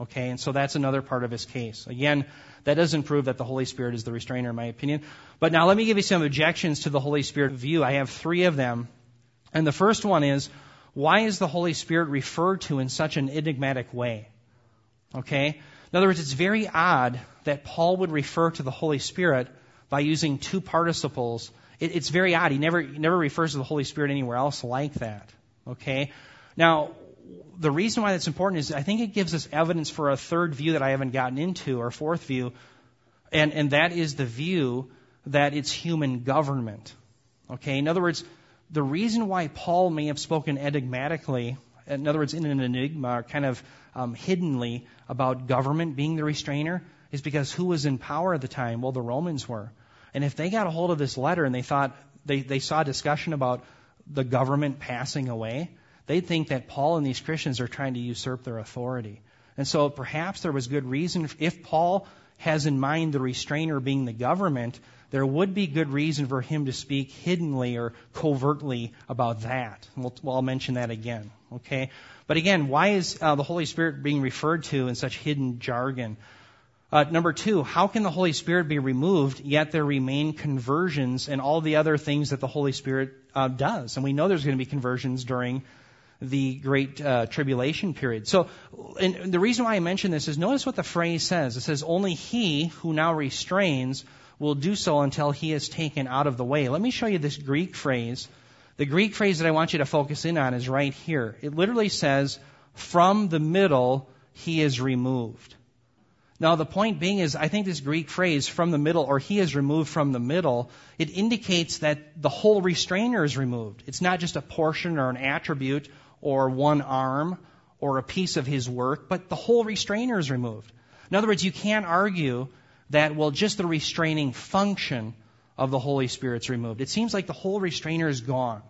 Okay, and so that's another part of his case. Again, that doesn't prove that the Holy Spirit is the restrainer, in my opinion. But now let me give you some objections to the Holy Spirit view. I have three of them. And the first one is, why is the Holy Spirit referred to in such an enigmatic way? Okay? In other words, it's very odd that Paul would refer to the Holy Spirit by using two participles. It, it's very odd. He never, he never refers to the Holy Spirit anywhere else like that. Okay? Now, the reason why that's important is I think it gives us evidence for a third view that I haven't gotten into, or fourth view, and, and that is the view that it's human government. Okay? In other words, the reason why Paul may have spoken enigmatically, in other words, in an enigma, kind of um, hiddenly about government being the restrainer, is because who was in power at the time? Well, the Romans were. And if they got a hold of this letter and they thought they, they saw discussion about the government passing away, they'd think that Paul and these Christians are trying to usurp their authority. And so perhaps there was good reason, if Paul has in mind the restrainer being the government, there would be good reason for him to speak hiddenly or covertly about that. We'll, well I'll mention that again. Okay? But again, why is uh, the Holy Spirit being referred to in such hidden jargon? Uh, number two, how can the Holy Spirit be removed yet there remain conversions and all the other things that the Holy Spirit uh, does? And we know there's going to be conversions during the great uh, tribulation period. So, and the reason why I mention this is notice what the phrase says. It says, "Only he who now restrains will do so until he is taken out of the way." Let me show you this Greek phrase. The Greek phrase that I want you to focus in on is right here. It literally says, "From the middle he is removed." Now, the point being is, I think this Greek phrase, from the middle, or he is removed from the middle, it indicates that the whole restrainer is removed. It's not just a portion or an attribute or one arm or a piece of his work, but the whole restrainer is removed. In other words, you can't argue that, well, just the restraining function of the Holy Spirit's removed. It seems like the whole restrainer is gone.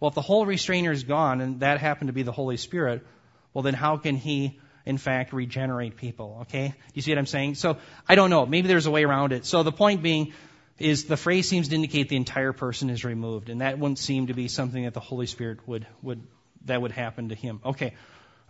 Well, if the whole restrainer is gone and that happened to be the Holy Spirit, well, then how can he, in fact, regenerate people? Okay? You see what I'm saying? So, I don't know. Maybe there's a way around it. So the point being is the phrase seems to indicate the entire person is removed, and that wouldn't seem to be something that the Holy Spirit would, would that would happen to him. Okay.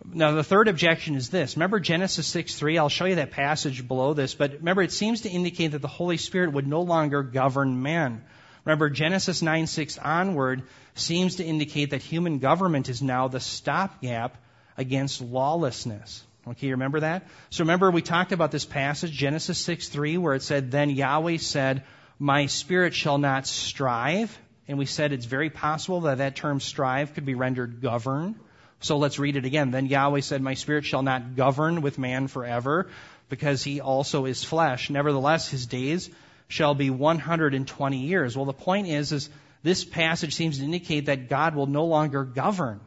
Now the third objection is this. Remember Genesis 6:3. I'll show you that passage below this, but remember it seems to indicate that the Holy Spirit would no longer govern men. Remember Genesis 9:6 onward seems to indicate that human government is now the stopgap against lawlessness. Okay, remember that? So remember we talked about this passage, Genesis 6:3, where it said, Then Yahweh said, My spirit shall not strive and we said it's very possible that that term strive could be rendered govern. So let's read it again. Then Yahweh said, My spirit shall not govern with man forever, because he also is flesh. Nevertheless, his days shall be 120 years. Well, the point is, is this passage seems to indicate that God will no longer govern.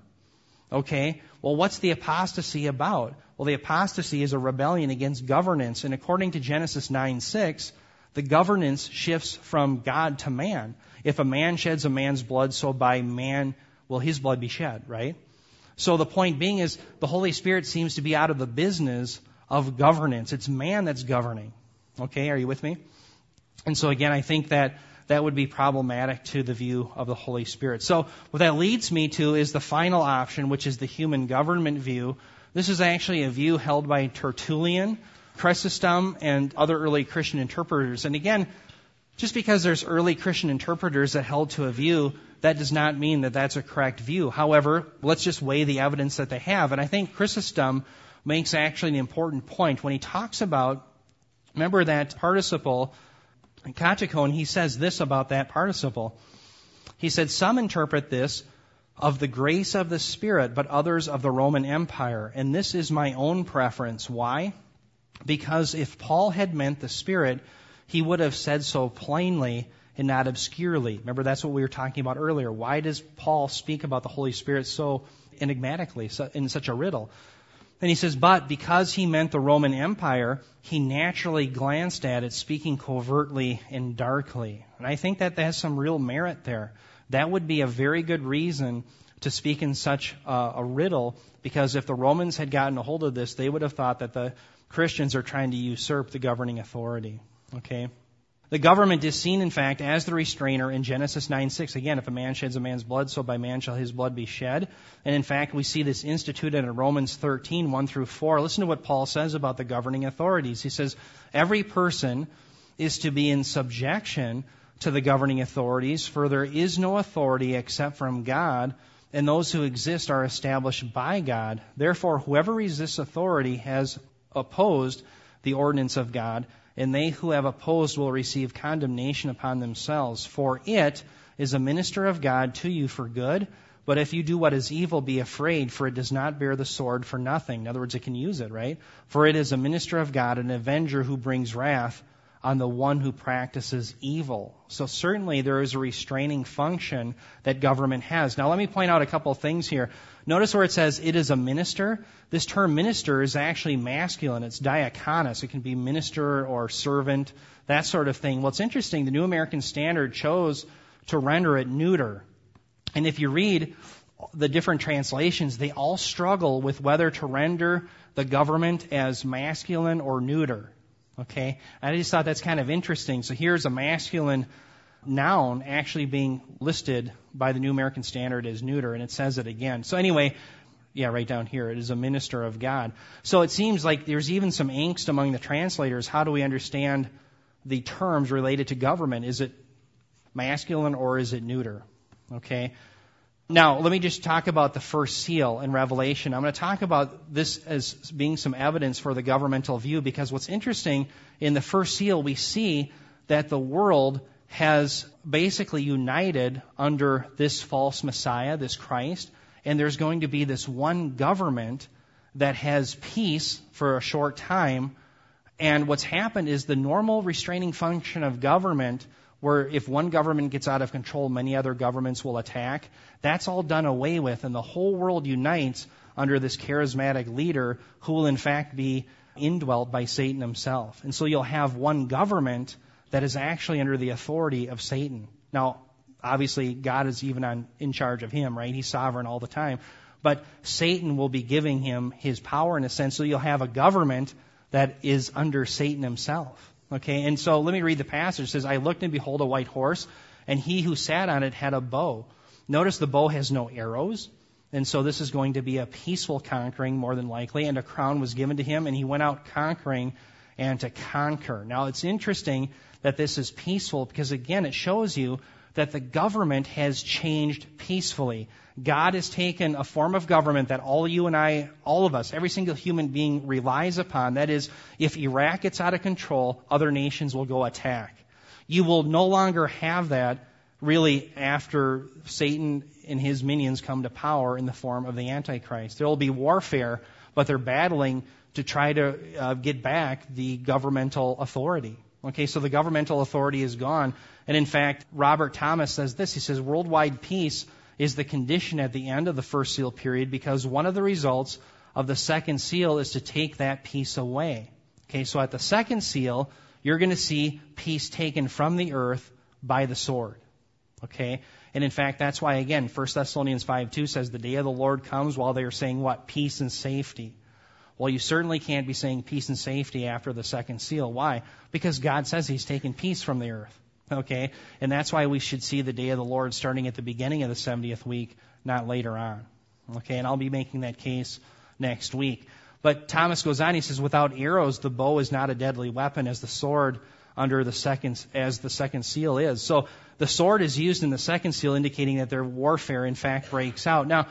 Okay? Well, what's the apostasy about? Well, the apostasy is a rebellion against governance, and according to Genesis 9 6, the governance shifts from God to man. If a man sheds a man's blood, so by man will his blood be shed, right? So the point being is the Holy Spirit seems to be out of the business of governance. It's man that's governing. Okay, are you with me? And so again, I think that that would be problematic to the view of the Holy Spirit. So what that leads me to is the final option, which is the human government view. This is actually a view held by Tertullian, Chrysostom, and other early Christian interpreters. And again, just because there's early Christian interpreters that held to a view, that does not mean that that's a correct view. However, let's just weigh the evidence that they have. And I think Chrysostom makes actually an important point when he talks about, remember that participle, katechon, he says this about that participle. He said, some interpret this of the grace of the Spirit, but others of the Roman Empire. And this is my own preference. Why? Because if Paul had meant the Spirit, he would have said so plainly and not obscurely. Remember, that's what we were talking about earlier. Why does Paul speak about the Holy Spirit so enigmatically, in such a riddle? And he says, but because he meant the Roman Empire, he naturally glanced at it, speaking covertly and darkly. And I think that has some real merit there. That would be a very good reason to speak in such a, a riddle, because if the Romans had gotten a hold of this, they would have thought that the Christians are trying to usurp the governing authority. Okay? The government is seen, in fact, as the restrainer in Genesis 9 6. Again, if a man sheds a man's blood, so by man shall his blood be shed. And in fact, we see this instituted in Romans 13 1 through 4. Listen to what Paul says about the governing authorities. He says, Every person is to be in subjection to the governing authorities, for there is no authority except from God, and those who exist are established by God. Therefore, whoever resists authority has opposed the ordinance of God, and they who have opposed will receive condemnation upon themselves. For it is a minister of God to you for good. But if you do what is evil, be afraid, for it does not bear the sword for nothing. In other words, it can use it, right? For it is a minister of God, an avenger who brings wrath on the one who practices evil. So certainly there is a restraining function that government has. Now let me point out a couple of things here. Notice where it says it is a minister. This term minister is actually masculine. It's diakonos. It can be minister or servant, that sort of thing. What's interesting, the New American Standard chose to render it neuter. And if you read the different translations, they all struggle with whether to render the government as masculine or neuter. Okay? I just thought that's kind of interesting. So here's a masculine noun actually being listed by the New American Standard as neuter, and it says it again. So anyway, yeah, right down here, it is a minister of God. So it seems like there's even some angst among the translators. How do we understand the terms related to government? Is it masculine or is it neuter? Okay? Now, let me just talk about the first seal in Revelation. I'm going to talk about this as being some evidence for the governmental view because what's interesting in the first seal, we see that the world has basically united under this false Messiah, this Christ, and there's going to be this one government that has peace for a short time. And what's happened is the normal restraining function of government where if one government gets out of control, many other governments will attack. That's all done away with, and the whole world unites under this charismatic leader who will in fact be indwelt by Satan himself. And so you'll have one government that is actually under the authority of Satan. Now, obviously, God is even on, in charge of him, right? He's sovereign all the time. But Satan will be giving him his power in a sense, so you'll have a government that is under Satan himself. Okay, and so let me read the passage. It says, I looked and behold a white horse, and he who sat on it had a bow. Notice the bow has no arrows, and so this is going to be a peaceful conquering more than likely, and a crown was given to him, and he went out conquering and to conquer. Now it's interesting that this is peaceful because again it shows you that the government has changed peacefully. God has taken a form of government that all you and I, all of us, every single human being relies upon. That is, if Iraq gets out of control, other nations will go attack. You will no longer have that really after Satan and his minions come to power in the form of the Antichrist. There will be warfare, but they're battling to try to uh, get back the governmental authority. Okay, so the governmental authority is gone. And in fact, Robert Thomas says this. He says, worldwide peace is the condition at the end of the first seal period because one of the results of the second seal is to take that peace away. Okay, so at the second seal, you're going to see peace taken from the earth by the sword. Okay? And in fact, that's why again, 1 Thessalonians 5 2 says the day of the Lord comes while they are saying what? Peace and safety. Well, you certainly can't be saying peace and safety after the second seal. Why? Because God says He's taken peace from the earth. Okay? And that's why we should see the day of the Lord starting at the beginning of the 70th week, not later on. Okay? And I'll be making that case next week. But Thomas goes on, he says, without arrows, the bow is not a deadly weapon as the sword under the second, as the second seal is. So the sword is used in the second seal, indicating that their warfare in fact breaks out. Now,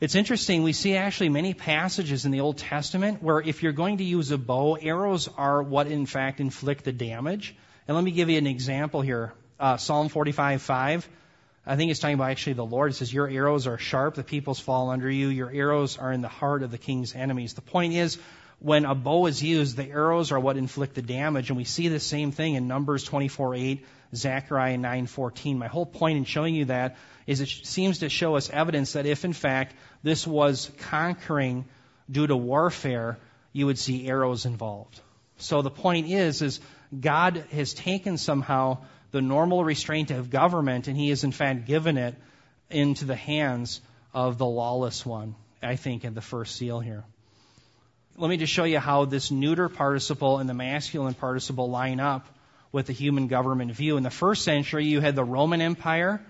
it's interesting, we see actually many passages in the Old Testament where if you're going to use a bow, arrows are what in fact inflict the damage. And let me give you an example here. Uh, Psalm 45, 5. I think it's talking about actually the Lord. It says, Your arrows are sharp, the peoples fall under you. Your arrows are in the heart of the king's enemies. The point is, when a bow is used, the arrows are what inflict the damage. And we see the same thing in Numbers 24, 8, Zechariah 9, 14. My whole point in showing you that is it seems to show us evidence that if in fact this was conquering due to warfare, you would see arrows involved. So the point is, is God has taken somehow the normal restraint of government and he has in fact given it into the hands of the lawless one, I think, in the first seal here. Let me just show you how this neuter participle and the masculine participle line up with the human government view. In the first century, you had the Roman Empire,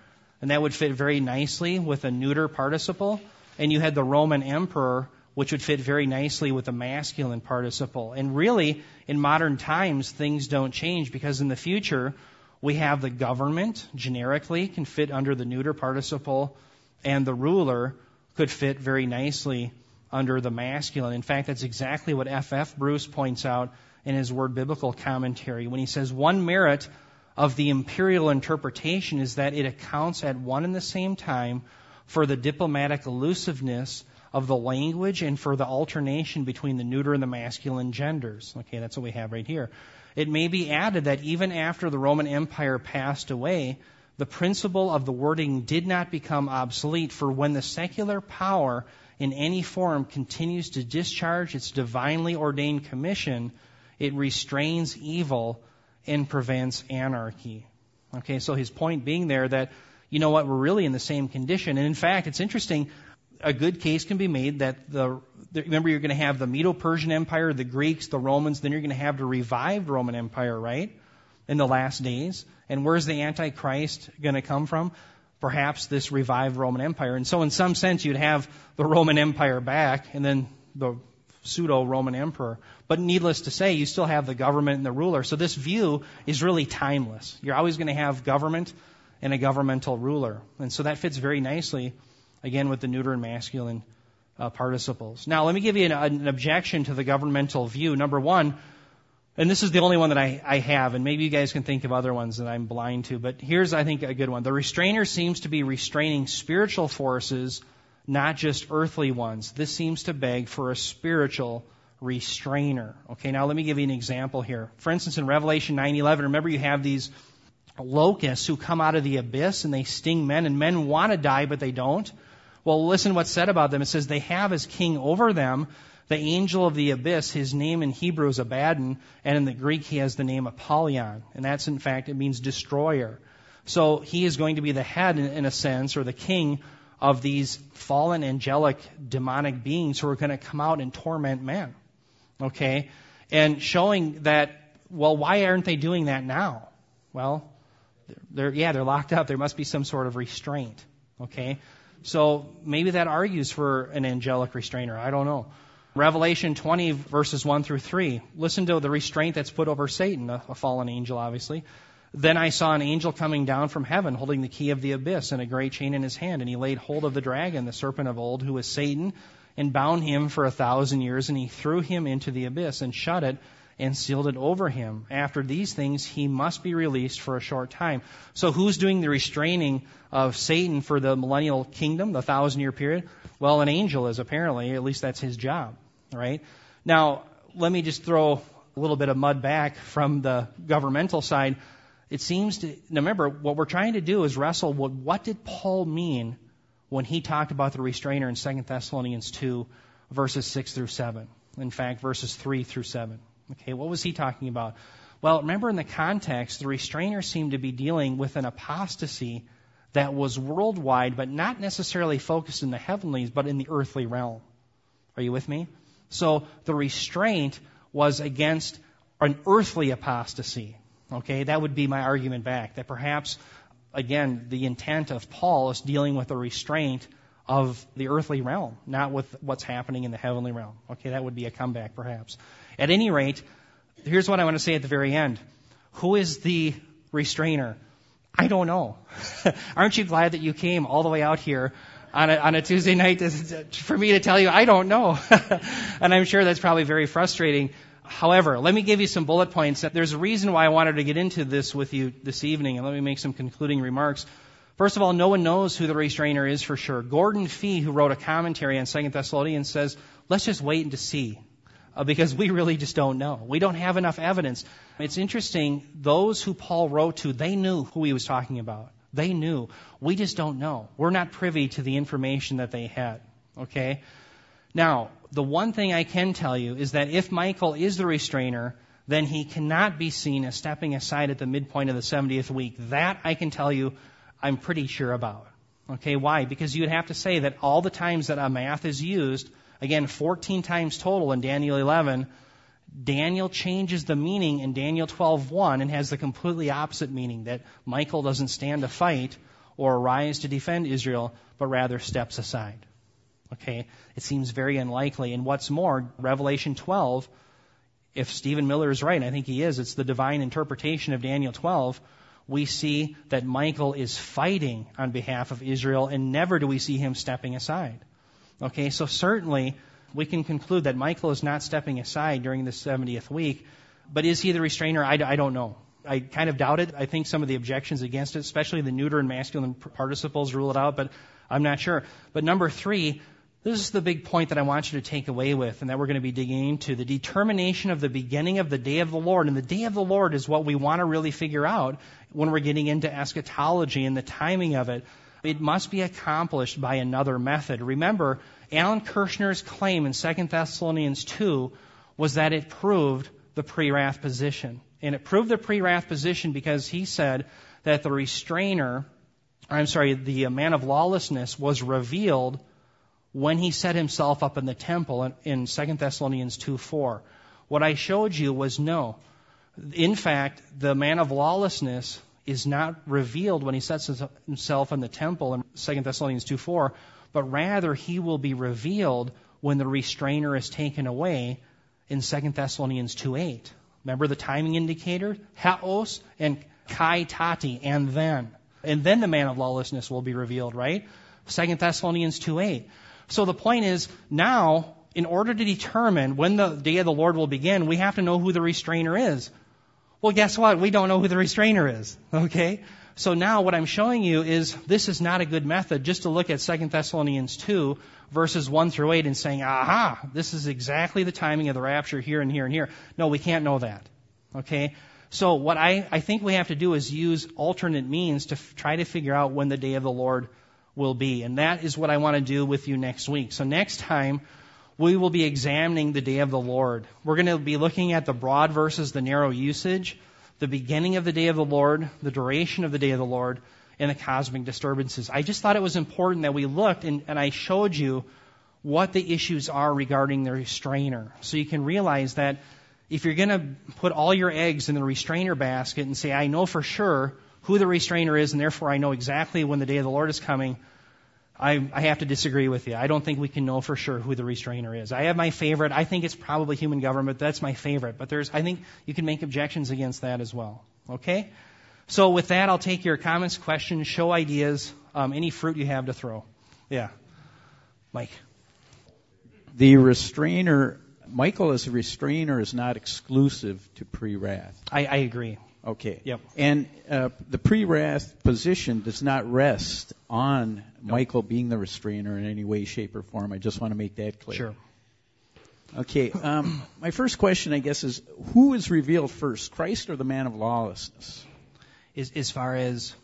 and that would fit very nicely with a neuter participle. And you had the Roman emperor, which would fit very nicely with a masculine participle. And really, in modern times, things don't change because in the future, We have the government, generically, can fit under the neuter participle, and the ruler could fit very nicely under the masculine. In fact, that's exactly what F. F. Bruce points out in his Word Biblical commentary when he says one merit of the imperial interpretation is that it accounts at one and the same time for the diplomatic elusiveness of the language and for the alternation between the neuter and the masculine genders. Okay, that's what we have right here. It may be added that even after the Roman Empire passed away, the principle of the wording did not become obsolete, for when the secular power in any form continues to discharge its divinely ordained commission, it restrains evil and prevents anarchy. Okay, so his point being there that, you know what, we're really in the same condition. And in fact, it's interesting, a good case can be made that the, remember you're going to have the Medo-Persian Empire, the Greeks, the Romans, then you're going to have the revived Roman Empire, right? In the last days. And where's the Antichrist going to come from? Perhaps this revived Roman Empire. And so in some sense you'd have the Roman Empire back and then the pseudo Roman emperor. But needless to say, you still have the government and the ruler. So this view is really timeless. You're always going to have government and a governmental ruler. And so that fits very nicely, again, with the neuter and masculine uh, participles. Now, let me give you an, an objection to the governmental view. Number one, and this is the only one that I, I have, and maybe you guys can think of other ones that I'm blind to, but here's, I think, a good one. The restrainer seems to be restraining spiritual forces, not just earthly ones. This seems to beg for a spiritual restrainer. Okay, now let me give you an example here. For instance, in Revelation 9:11, remember you have these locusts who come out of the abyss and they sting men, and men want to die, but they don't. Well, listen what's said about them. It says they have as king over them the angel of the abyss, his name in Hebrew is Abaddon, and in the Greek he has the name Apollyon. And that's in fact, it means destroyer. So he is going to be the head, in a sense, or the king of these fallen angelic demonic beings who are going to come out and torment man. Okay? And showing that, well, why aren't they doing that now? Well, they're, yeah, they're locked up. There must be some sort of restraint. Okay? So maybe that argues for an angelic restrainer. I don't know. Revelation 20 verses 1 through 3. Listen to the restraint that's put over Satan, a, fallen angel, obviously. Then I saw an angel coming down from heaven, holding the key of the abyss and a great chain in his hand, and he laid hold of the dragon, the serpent of old, who was Satan, and bound him for a thousand years, and he threw him into the abyss and shut it and sealed it over him. After these things, he must be released for a short time. So who's doing the restraining of Satan for the millennial kingdom, the thousand year period? Well, an angel is apparently, at least that's his job. Right? Now, let me just throw a little bit of mud back from the governmental side. It seems to, remember, what we're trying to do is wrestle with what did Paul mean when he talked about the restrainer in 2 Thessalonians 2, verses 6 through 7. In fact, verses 3 through 7. Okay, what was he talking about? Well, remember in the context, the restrainer seemed to be dealing with an apostasy that was worldwide, but not necessarily focused in the heavenlies, but in the earthly realm. Are you with me? So the restraint was against an earthly apostasy. Okay, that would be my argument back. That perhaps, again, the intent of Paul is dealing with a restraint of the earthly realm, not with what's happening in the heavenly realm. Okay, that would be a comeback perhaps. At any rate, here's what I want to say at the very end. Who is the restrainer? I don't know. (laughs) Aren't you glad that you came all the way out here on a, on a Tuesday night to, for me to tell you, I don't know. (laughs) and I'm sure that's probably very frustrating. However, let me give you some bullet points. There's a reason why I wanted to get into this with you this evening, and let me make some concluding remarks. First of all, no one knows who the restrainer is for sure. Gordon Fee, who wrote a commentary on Second Thessalonians, says, let's just wait and to see. Uh, because we really just don't know. We don't have enough evidence. It's interesting, those who Paul wrote to, they knew who he was talking about. They knew. We just don't know. We're not privy to the information that they had. Okay? Now, the one thing I can tell you is that if Michael is the restrainer, then he cannot be seen as stepping aside at the midpoint of the 70th week. That I can tell you I'm pretty sure about. Okay, why? Because you'd have to say that all the times that amath is used, again, 14 times total in Daniel 11, Daniel changes the meaning in Daniel 12:1 and has the completely opposite meaning that Michael doesn't stand to fight or arise to defend Israel, but rather steps aside. Okay? It seems very unlikely. And what's more, Revelation 12, if Stephen Miller is right, and I think he is, it's the divine interpretation of Daniel 12. we see that Michael is fighting on behalf of Israel, and never do we see him stepping aside. Okay, so certainly we can conclude that Michael is not stepping aside during the 70th week, but is he the restrainer? I, I don't know. I kind of doubt it. I think some of the objections against it, especially the neuter and masculine participles, rule it out, but I'm not sure. But number three, this is the big point that I want you to take away with, and that we're going to be digging into the determination of the beginning of the day of the Lord. And the day of the Lord is what we want to really figure out when we're getting into eschatology and the timing of it. It must be accomplished by another method. Remember, Alan Kurschner's claim in 2 Thessalonians 2 was that it proved the pre wrath position. And it proved the pre wrath position because he said that the restrainer, I'm sorry, the man of lawlessness was revealed when he set himself up in the temple in 2 Thessalonians 2 4. What I showed you was no. In fact, the man of lawlessness is not revealed when he sets himself in the temple in 2 Thessalonians 2 4, but rather he will be revealed when the restrainer is taken away in 2 Thessalonians 2 8. Remember the timing indicator? Haos and kai tote, and then. And then the man of lawlessness will be revealed, right? 2 Thessalonians 2 8. So the point is, now, in order to determine when the day of the Lord will begin, we have to know who the restrainer is. Well, guess what? We don't know who the restrainer is. Okay? So now what I'm showing you is this is not a good method just to look at 2 Thessalonians 2 verses 1 through 8 and saying, aha, this is exactly the timing of the rapture here and here and here. No, we can't know that. Okay? So what I, I think we have to do is use alternate means to f- try to figure out when the day of the Lord will be. And that is what I want to do with you next week. So next time, we will be examining the day of the Lord. We're going to be looking at the broad versus the narrow usage, the beginning of the day of the Lord, the duration of the day of the Lord, and the cosmic disturbances. I just thought it was important that we looked and, and I showed you what the issues are regarding the restrainer. So you can realize that if you're going to put all your eggs in the restrainer basket and say, I know for sure who the restrainer is, and therefore I know exactly when the day of the Lord is coming, I, I have to disagree with you. I don't think we can know for sure who the restrainer is. I have my favorite. I think it's probably human government. That's my favorite. But there's, I think you can make objections against that as well. Okay? So with that, I'll take your comments, questions, show ideas, um, any fruit you have to throw. Yeah. Mike. The restrainer, Michael as a restrainer is not exclusive to pre-wrath. I, I agree. Okay. Yep. And uh, the pre-wrath position does not rest on Michael being the restrainer in any way, shape, or form. I just want to make that clear. Sure. Okay. Um, my first question, I guess, is who is revealed first, Christ or the man of lawlessness? As, as far as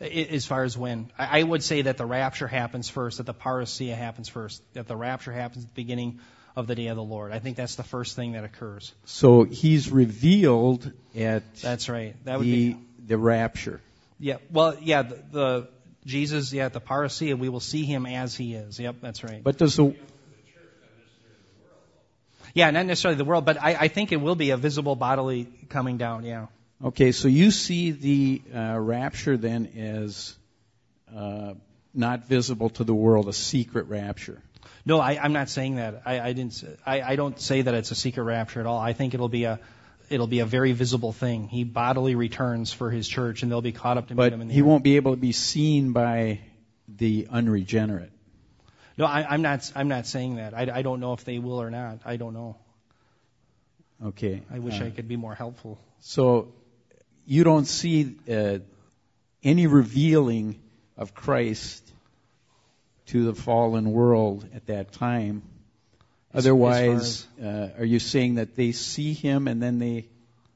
as far as when I, I would say that the rapture happens first, that the parousia happens first, that the rapture happens at the beginning of the day of the Lord. I think that's the first thing that occurs. So he's revealed at That's right. That would the be the rapture. yeah. Well, yeah. The, the Jesus, yeah, at the parousia, we will see him as he is. Yep, that's right. But does the yeah, not necessarily the world, but I, I think it will be a visible bodily coming down. Yeah. okay? So you see the uh, rapture then as uh, not visible to the world, a secret rapture. No, I, I'm not saying that. I, I didn't. I, I don't say that it's a secret rapture at all. I think it'll be a, it'll be a very visible thing. He bodily returns for his church, and they'll be caught up to meet But him in the he air. won't be able to be seen by the unregenerate. No, I, I'm not. I'm not saying that. I, I don't know if they will or not. I don't know. Okay. I wish Uh, I could be more helpful. So you don't see uh, any revealing of Christ to the fallen world at that time. Otherwise, uh, are you saying that they see him and then they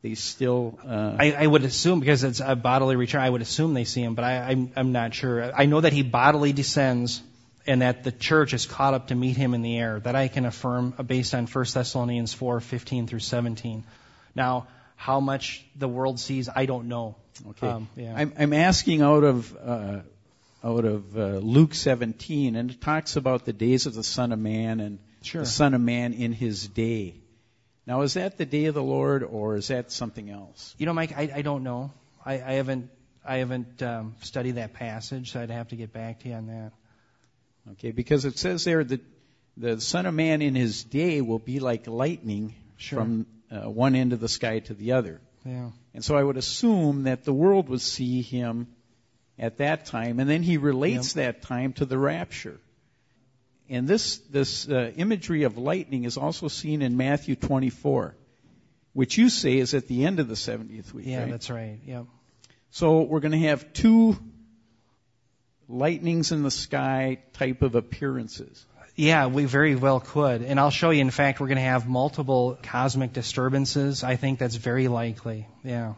they still? Uh, I, I would assume because it's a bodily return. I would assume they see him, but I, I'm, I'm not sure. I know that he bodily descends, and that the church is caught up to meet him in the air. That I can affirm uh, based on 1 Thessalonians 4, 15 through 17. Now, how much the world sees, I don't know. okay. Um, yeah. I'm, I'm asking out of uh, out of uh, Luke 17, and it talks about the days of the Son of Man and Sure. the Son of Man in His day. Now, is that the day of the Lord, or is that something else? You know, Mike, I, I don't know. I, I haven't I haven't um, studied that passage, so I'd have to get back to you on that. Okay, because it says there that the Son of Man in his day will be like lightning Sure. from uh, one end of the sky to the other. Yeah. And so I would assume that the world would see him at that time, and then he relates that time to the rapture. And this this uh, imagery of lightning is also seen in Matthew 24, which you say is at the end of the 70th week. Yeah, right? that's right. Yep. So we're going to have two lightnings in the sky type of appearances. Yeah, we very well could. And I'll show you, in fact, we're going to have multiple cosmic disturbances. I think that's very likely. Yeah.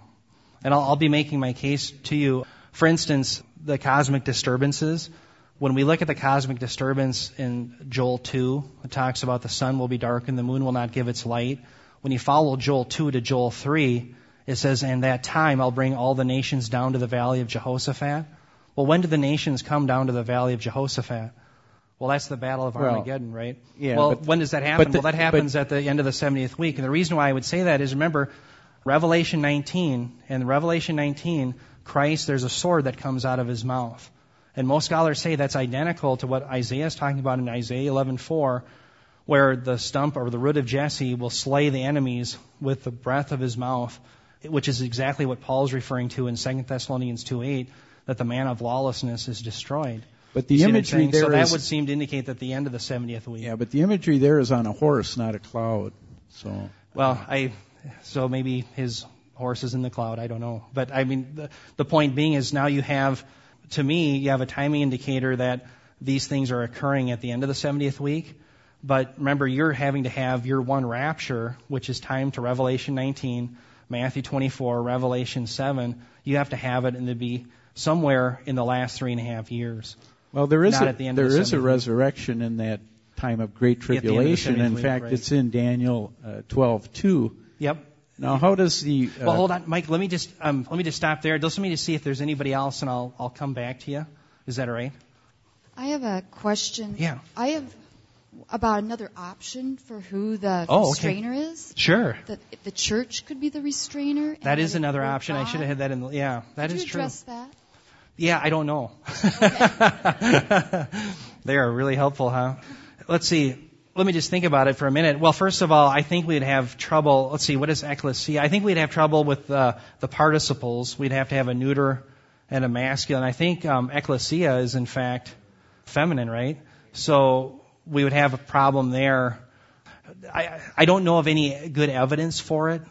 And I'll, I'll be making my case to you. For instance, the cosmic disturbances. When we look at the cosmic disturbance in Joel 2, it talks about the sun will be dark and the moon will not give its light. When you follow Joel 2 to Joel 3, it says, And that time I'll bring all the nations down to the valley of Jehoshaphat. Well, when do the nations come down to the valley of Jehoshaphat? Well, that's the Battle of Well, Armageddon, right? yeah, well, but- when does that happen? the- well, that happens at the end of the 70th week. And the reason why I would say that is remember, Revelation 19, and Revelation 19, Christ, there's a sword that comes out of his mouth. And most scholars say that's identical to what Isaiah is talking about in Isaiah 11:4, where the stump or the root of Jesse will slay the enemies with the breath of his mouth, which is exactly what Paul's referring to in 2 Thessalonians 2:8, that the man of lawlessness is destroyed. But the You see what I'm imagery there so that is- would seem to indicate that the end of the 70th week. yeah, but the imagery there is on a horse, not a cloud. So Well, I so maybe his horse is in the cloud. I don't know, but I mean the the point being is now you have to me you have a timing indicator that these things are occurring at the end of the 70th week. But remember, you're having to have your one rapture, which is timed to Revelation 19, Matthew 24, Revelation 7. You have to have it and to be somewhere in the last three and a half years. Well, there is a, the there the is a resurrection in that time of great end of tribulation. in week, fact, right. it's in Daniel uh, 12:2. Yep. Now, how does the uh, Well, hold on, Mike. Let me just um, let me just stop there. Just let me just see if there's anybody else, and I'll I'll come back to you. Is that all right? I have a question. Yeah. I have about another option for who the Oh, okay. restrainer is. Sure. That the church could be the restrainer. and That is another were option. I should have had that in the yeah. That Could is you true. address that? Yeah, I don't know. (laughs) they are really helpful, huh? Let's see. Let me just think about it for a minute. Well, first of all, I think we'd have trouble. Let's see, what is ecclesia? I think we'd have trouble with uh, the participles. We'd have to have a neuter and a masculine. I think um, ecclesia is in fact feminine, right? So we would have a problem there. I, I don't know of any good evidence for it.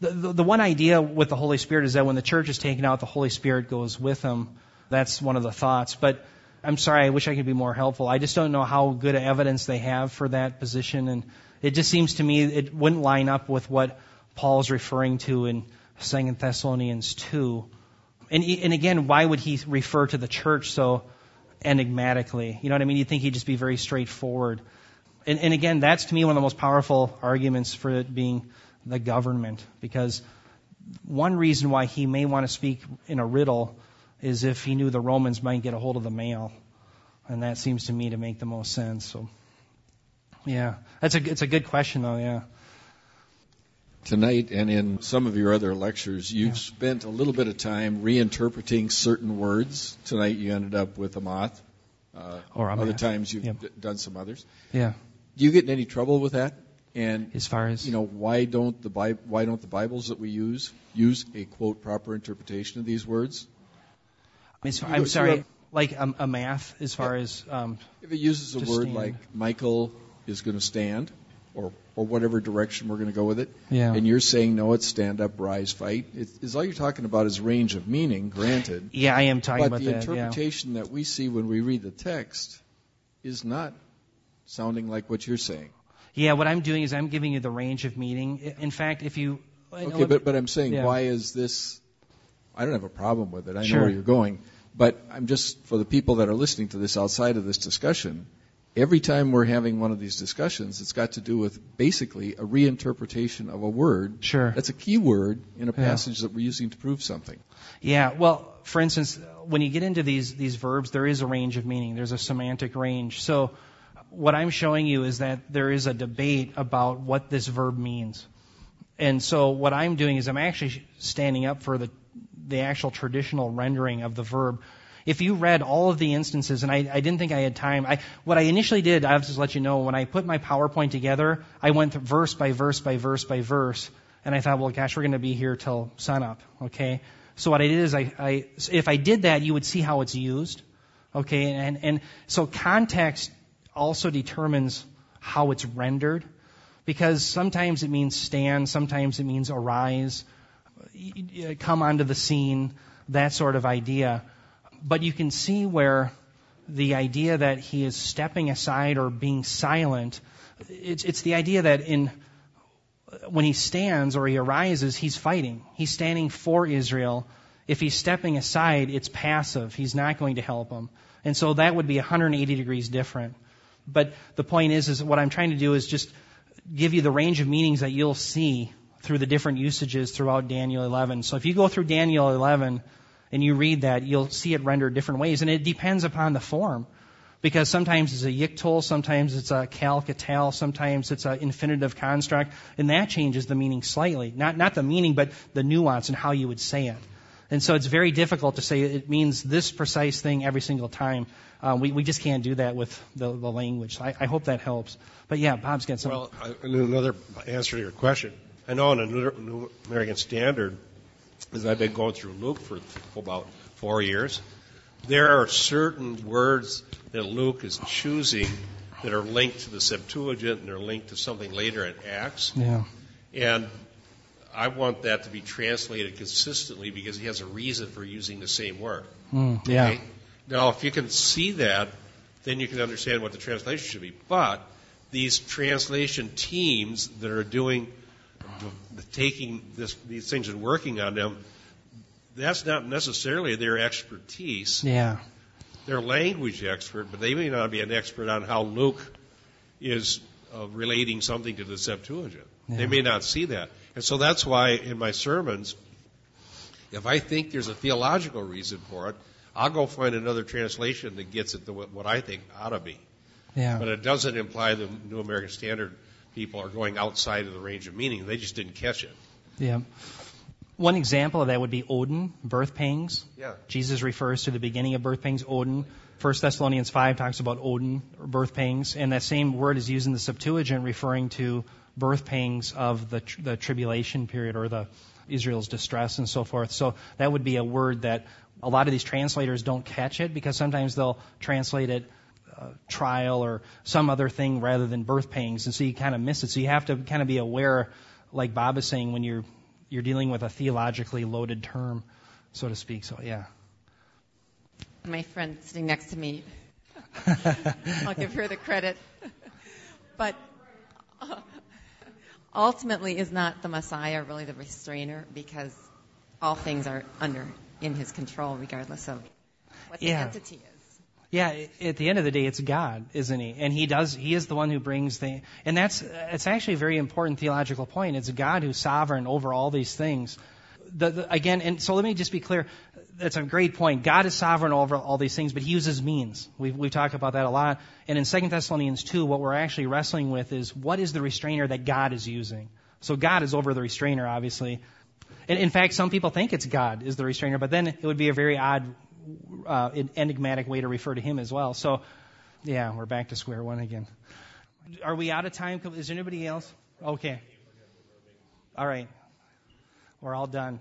The, the, the one idea with the Holy Spirit is that when the church is taken out, the Holy Spirit goes with them. That's one of the thoughts. But I'm sorry, I wish I could be more helpful. I just don't know how good evidence they have for that position. And it just seems to me it wouldn't line up with what Paul's referring to in 2 Thessalonians 2. And, and again, why would he refer to the church so enigmatically? You know what I mean? You'd think he'd just be very straightforward. And, and again, that's to me one of the most powerful arguments for it being the government, because one reason why he may want to speak in a riddle is if he knew the Romans might get a hold of the mail, and that seems to me to make the most sense. So, yeah, that's a it's a good question though. Yeah, Tonight and in some of your other lectures, you've Yeah. spent a little bit of time reinterpreting certain words. Tonight you ended up with amath. Uh, Or other times you've Yep. d- done some others. yeah. Do you get in any trouble with that? And As far as you know, why don't the Bi- why don't the Bibles that we use use a quote proper interpretation of these words? As far- you I'm sorry, like a, amath as far as um, If it uses a word stand. like Michael is going to stand, or or whatever direction we're going to go with it, Yeah. and you're saying no, it's stand up, rise, fight. Is all you're talking about is range of meaning, granted. yeah, I am talking But about the that. Yeah. interpretation that we see when we read the text is not sounding like what you're saying. Yeah, what I'm doing is I'm giving you the range of meaning. In fact, if you Okay, but, but I'm saying, Yeah. why is this? I don't have a problem with it. I Sure. know where you're going. But I'm just, for the people that are listening to this outside of this discussion, every time we're having one of these discussions, it's got to do with basically a reinterpretation of a word. Sure. That's a key word in a Yeah. passage that we're using to prove something. Yeah, well, for instance, when you get into these these verbs, there is a range of meaning. There's a semantic range. So, what I'm showing you is that there is a debate about what this verb means. And so, what I'm doing is I'm actually standing up for the the actual traditional rendering of the verb. If you read all of the instances, and I, I didn't think I had time, I, what I initially did, I'll just let you know, when I put my PowerPoint together, I went verse by verse by verse by verse And I thought, well, gosh, we're going to be here till sunup, okay? So what I did is I, I, if I did that, you would see how it's used, okay? And, and so context also determines how it's rendered, because sometimes it means stand, sometimes it means arise, come onto the scene, that sort of idea. But you can see where the idea that he is stepping aside or being silent, it's, it's the idea that in when he stands or he arises, he's fighting. He's standing for Israel. If he's stepping aside, it's passive. He's not going to help them. And so that would be 180 degrees different. But the point is, is what I'm trying to do is just give you the range of meanings that you'll see through the different usages throughout Daniel 11. So if you go through Daniel 11 and you read that, you'll see it rendered different ways. And it depends upon the form. Because sometimes it's a yiktol, sometimes it's a qal sometimes it's an infinitive construct, and that changes the meaning slightly. Not, not the meaning, but the nuance and how you would say it. And so it's very difficult to say it means this precise thing every single time. Uh, we, we just can't do that with the, the language. I, I hope that helps. But yeah, Bob's got some. Well, another answer to your question. I know in a New American Standard, as I've been going through Luke for about four years, there are certain words that Luke is choosing that are linked to the Septuagint and they're linked to something later in Acts. Yeah. And I want that to be translated consistently because he has a reason for using the same word. Mm, yeah. Okay? Now, if you can see that, then you can understand what the translation should be. But these translation teams that are doing, taking this, these things and working on them, that's not necessarily their expertise. Yeah. They're language expert, but they may not be an expert on how Luke is uh, relating something to the Septuagint. Yeah. They may not see that. And so that's why in my sermons, if I think there's a theological reason for it, I'll go find another translation that gets it to what I think ought to be. Yeah. But it doesn't imply the New American Standard people are going outside of the range of meaning. They just didn't catch it. Yeah. One example of that would be Odin, birth pangs. Yeah. Jesus refers to the beginning of birth pangs, Odin. 1 Thessalonians 5 talks about Odin, birth pangs, and that same word is used in the Septuagint referring to birth pangs of the, the tribulation period or the Israel's distress and so forth. So that would be a word that a lot of these translators don't catch it because sometimes they'll translate it trial or some other thing rather than birth pangs, and so you kind of miss it. So you have to kind of be aware, like Bob is saying, when you're you're dealing with a theologically loaded term, so to speak. So yeah. My friend sitting next to me, (laughs) I'll give her the credit, but. Uh, ultimately, is not the Messiah really the restrainer because all things are under in his control, regardless of what the yeah. entity is. Yeah, at the end of the day, it's God, isn't He? And He does. He is the one who brings the. And that's it's actually a very important theological point. It's God who's sovereign over all these things. The, the, again, and so let me just be clear. That's a great point. God is sovereign over all these things, but He uses means. We've we talked about that a lot. And in 2 Thessalonians 2, what we're actually wrestling with is what is the restrainer that God is using. So God is over the restrainer, obviously. And in fact, some people think it's God is the restrainer, but then it would be a very odd, uh, enigmatic way to refer to Him as well. So, yeah, we're back to square one again. Are we out of time? Is there anybody else? Okay. All right. We're all done.